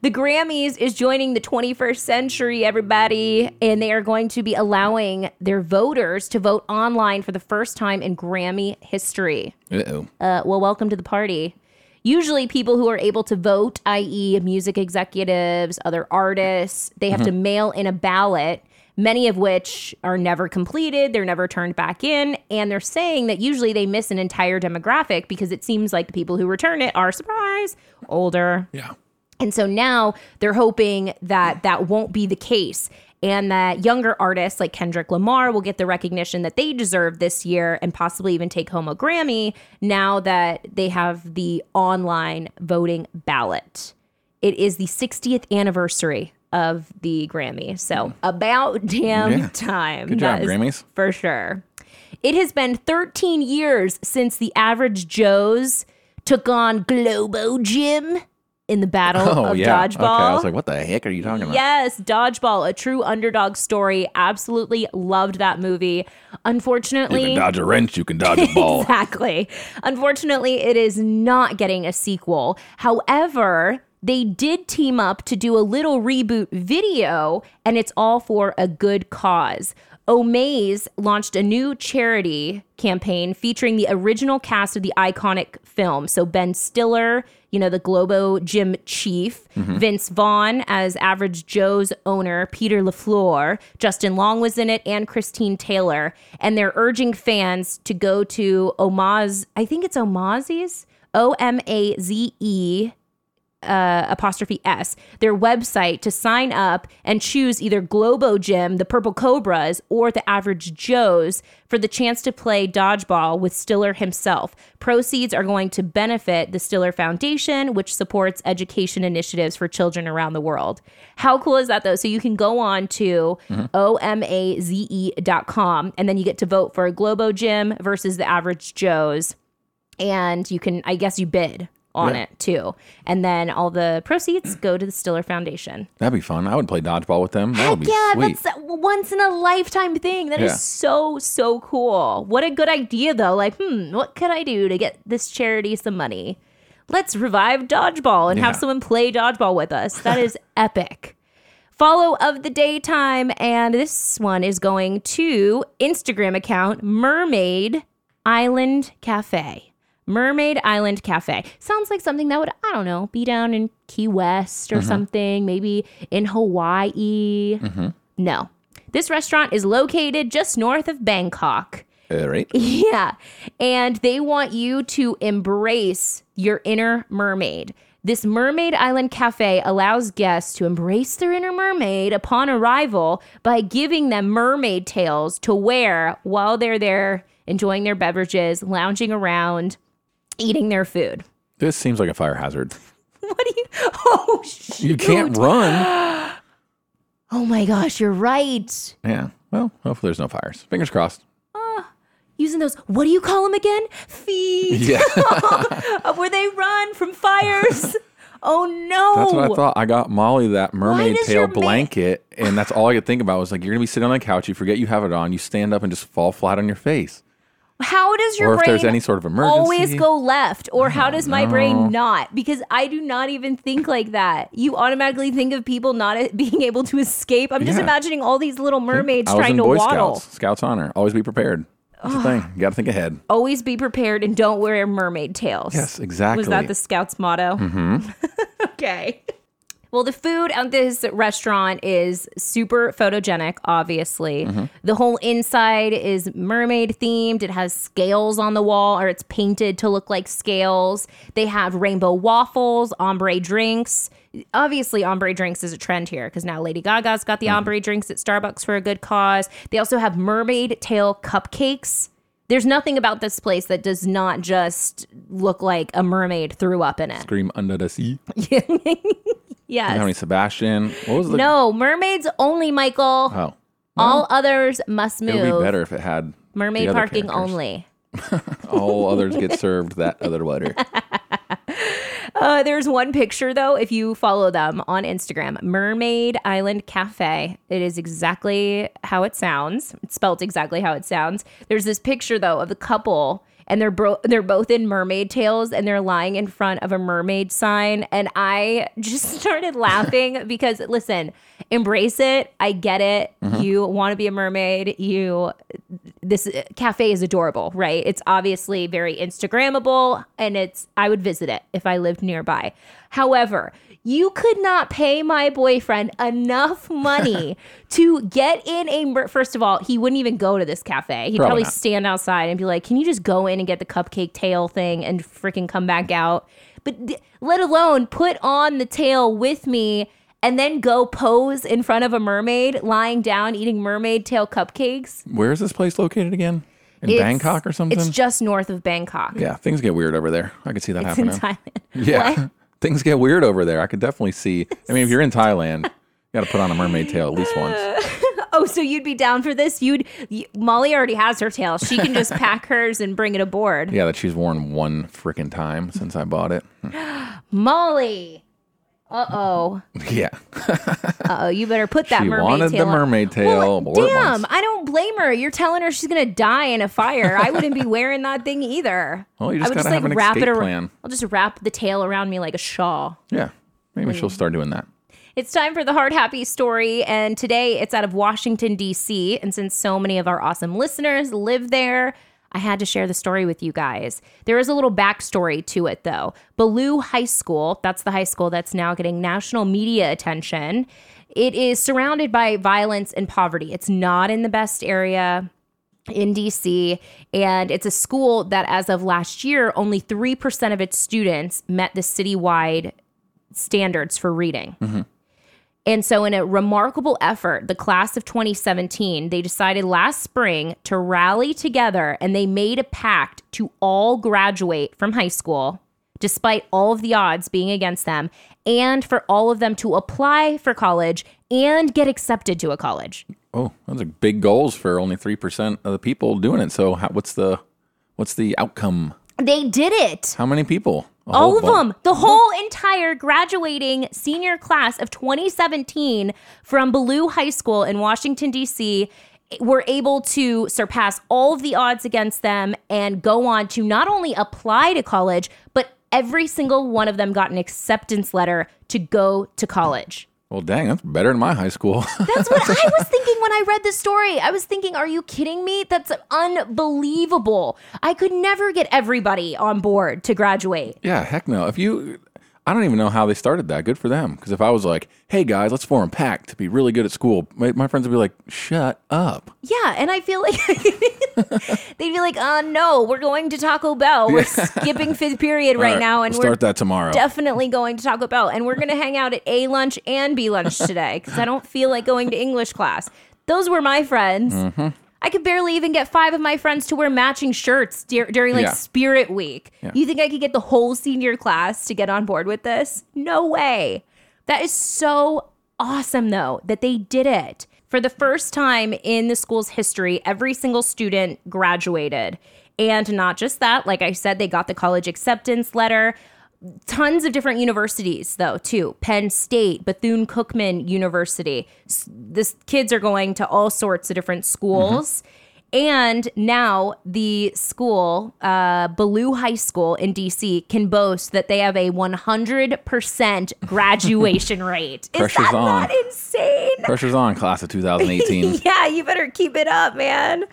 The Grammys is joining the 21st century, everybody, and they are going to be allowing their voters to vote online for the first time in Grammy history. Uh-oh. Uh, well, welcome to the party. Usually, people who are able to vote, i.e., music executives, other artists, they have to mail in a ballot, many of which are never completed. They're never turned back in. And they're saying that usually they miss an entire demographic because it seems like the people who return it are, surprise, older. Yeah. And so now they're hoping that that won't be the case and that younger artists like Kendrick Lamar will get the recognition that they deserve this year and possibly even take home a Grammy now that they have the online voting ballot. It is the 60th anniversary of the Grammy. So about damn Yeah. time. Good job, Grammys. For sure. It has been 13 years since the average Joes took on Globo Gym in the battle Oh, of yeah. dodgeball. Okay. I was like, what the heck are you talking about? Yes, Dodgeball, a true underdog story. Absolutely loved that movie. Unfortunately, You can dodge a wrench, you can dodge a (laughs) ball. exactly. Unfortunately, it is not getting a sequel. However, they did team up to do a little reboot video, and it's all for a good cause. Omaze launched a new charity campaign featuring the original cast of the iconic film. So Ben Stiller, you know, the Globo Gym chief, mm-hmm. Vince Vaughn as Average Joe's owner, Peter LaFleur, Justin Long was in it, and Christine Taylor. And they're urging fans to go to Omaze, I think it's Omaze's, O M A Z E uh, apostrophe S, their website to sign up and choose either Globo Gym, the Purple Cobras, or the Average Joes for the chance to play dodgeball with Stiller himself. Proceeds are going to benefit the Stiller Foundation, which supports education initiatives for children around the world. How cool is that, though? So you can go on to omaze.com E and then you get to vote for Globo Gym versus the Average Joes and you can i guess you bid on Yeah. it too and then all the proceeds go to the stiller foundation That'd be fun. I would play dodgeball with them. That would be yeah sweet. that's a once in a lifetime thing That is Yeah. so so cool what a good idea though like hmm what could i do to get this charity some money let's revive dodgeball and have someone play dodgeball with us that is (laughs) epic follow of the daytime and this one is going to instagram account mermaid island cafe mermaid island cafe. Sounds like something that would i don't know be down in key west or mm-hmm. something maybe in hawaii. Mm-hmm. No. This restaurant is located just north of bangkok. All right. (laughs) yeah. And they want you to embrace your inner mermaid. This Mermaid Island Cafe allows guests to embrace their inner mermaid upon arrival by giving them mermaid tails to wear while they're there enjoying their beverages, lounging around, eating their food. This seems like a fire hazard. (laughs) What do you? Oh, shoot. You can't run. (gasps) Oh my gosh, you're right. Yeah. Well, hopefully there's no fires. Fingers crossed. Using those, what do you call them again? Feet. Yeah. Uh, (laughs) where they run from fires. (laughs) oh no. That's what I thought. I got Molly that mermaid tail your ma- blanket, and that's all I could think about was like, you're gonna be sitting on the couch, you forget you have it on, you stand up and just fall flat on your face. How does your Or if brain there's any sort of emergency. always go left? Or how does my know. brain not? Because I do not even think like that. You automatically think of people not (laughs) being able to escape. I'm just Yeah. imagining all these little mermaids trying to Boy waddle. Scouts. Scouts honor. Always be prepared. That's the thing. You got to think ahead. Always be prepared and don't wear mermaid tails. Yes, exactly. Was that the Scouts motto? Mm-hmm. (laughs) okay. Well, the food at this restaurant is super photogenic, obviously. Mm-hmm. The whole inside is mermaid themed. It has scales on the wall, or it's painted to look like scales. They have rainbow waffles, ombre drinks. Obviously, ombre drinks is a trend here because now Lady Gaga's got the Mm-hmm. ombre drinks at Starbucks for a good cause. They also have mermaid tail cupcakes. There's nothing about this place that does not just look like a mermaid threw up in it. Scream under the sea. (laughs) Yes. How many Sebastian? What was the? No, mermaids only, Michael. Oh, All others must move. it would be better if it had the Mermaid other parking characters. (laughs) only. All others get served that other water. (laughs) Uh, there's one picture though. If you follow them on Instagram, Mermaid Island Cafe. It is exactly how it sounds. It's spelled exactly how it sounds. There's this picture though of the couple, and they're bro- they're both in mermaid tails, and they're lying in front of a mermaid sign. And I (laughs) just started laughing because listen, embrace it. I get it. Mm-hmm. You want to be a mermaid. You this uh, cafe is adorable, right? It's obviously very Instagrammable and it's I would visit it if I lived nearby. However, you could not pay my boyfriend enough money (laughs) to get in a first of all, he wouldn't even go to this cafe. He'd Probably probably stand outside and be like, "Can you just go in and get the cupcake tail thing and freaking come back out?" But th- let alone put on the tail with me and then go pose in front of a mermaid lying down eating mermaid tail cupcakes. Where is this place located again? In It's- Bangkok or something? It's just north of Bangkok. yeah, things get weird over there. I could see that It's in happening. Thailand. Yeah, What? (laughs) things get weird over there. I could definitely see. I mean, if you're in Thailand, you got to put on a mermaid tail at least once. (laughs) Oh, so you'd be down for this? You'd you, Molly already has her tail. She can just (laughs) pack hers and bring it aboard. Yeah, that she's worn one freaking time since I bought it. (gasps) Molly. Uh oh. (laughs) Yeah, (laughs) Uh oh. You better put that She mermaid wanted the tail. mermaid tail Well, damn. I don't blame her. You're telling her she's gonna die in a fire. I wouldn't be (laughs) wearing that thing either. Well, you I just would gotta just have like an wrap it around. plan. I'll just wrap the tail around me like a shawl. yeah. Maybe she'll start doing that. It's time for the hard happy story, and today it's out of Washington, D.C. And since so many of our awesome listeners live there, I had to share the story with you guys. There is a little backstory to it, though. Ballou High School, that's the high school that's now getting national media attention, it is surrounded by violence and poverty. It's not in the best area in DC. And it's a school that, as of last year, only 3% of its students met the citywide standards for reading. Mm-hmm. And so, in a remarkable effort, the class of 2017, they decided last spring to rally together and they made a pact to all graduate from high school, despite all of the odds being against them, and for all of them to apply for college and get accepted to a college. Oh, those are big goals for only three percent of the people doing it. So, how, what's the what's the outcome? They did it. How many people? A All of them. The whole entire graduating senior class of 2017 from Ballou High School in Washington, D.C. were able to surpass all of the odds against them and go on to not only apply to college, but every single one of them got an acceptance letter to go to college. Well, dang, that's better than my high school. (laughs) That's what I was thinking when I read this story. I was thinking, are you kidding me? That's unbelievable. I could never get everybody on board to graduate. yeah, heck no. If you, I don't even know how they started that. Good for them. Because if I was like, hey guys, let's form a pact to be really good at school, my, my friends would be like, shut up. Yeah, and I feel like (laughs) they'd be like, "Uh, no, we're going to Taco Bell. We're skipping fifth period right, right, now, and we'll we're start that tomorrow." Definitely going to Taco Bell, and we're going to hang out at A lunch and B lunch today because I don't feel like going to English class. Those were my friends. Mm-hmm. I could barely even get five of my friends to wear matching shirts dur- during like Yeah. Spirit Week. Yeah. You think I could get the whole senior class to get on board with this? No way. That is so awesome, though, that they did it. For the first time in the school's history, every single student graduated. And not just that, like I said, they got the college acceptance letter. Tons of different universities, though, too. Penn State, Bethune Cookman University. S- This kids are going to all sorts of different schools. And now the school, uh, Ballou High School in DC, can boast that they have a 100% (laughs) graduation rate. Is Pressure's that on. not insane? Pressure's on, class of (laughs) 2018. yeah, you better keep it up, man.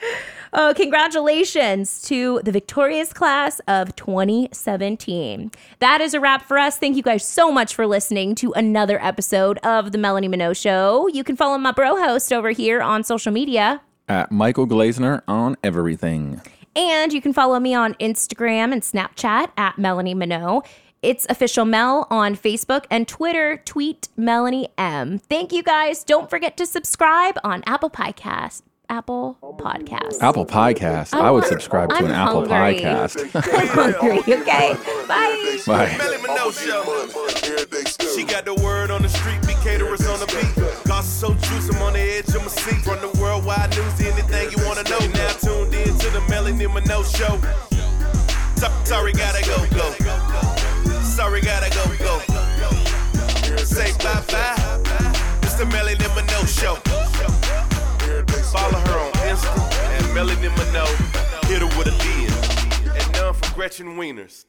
Oh, congratulations to the victorious class of 2017. That is a wrap for us. Thank you guys so much for listening to another episode of the Melanie Mino Show. You can follow my bro host over here on social media. At Michael Glazener on everything. And you can follow me on Instagram and Snapchat at Melanie Mino. It's official Mel on Facebook and Twitter, tweet Melanie M. Thank you guys. Don't forget to subscribe on Apple Podcast. Apple Podcast. Apple Podcast. I would subscribe to I'm an Apple hungry. Piecast. (laughs) I'm hungry. Okay. Bye. Bye. Melly Mino Show. She got the word on the street, be caterers on the beat. Gossip so juice, I'm on the edge of my seat. From the worldwide news, to anything you wanna know. Now tuned in to the Melanie Mino Show. Sorry, gotta go, go. Sorry, gotta go, go. Say bye bye. It's the Melanie Mino Show. Follow her on Insta and Melanie Mino. Hit her with a D. And none for Gretchen Wieners.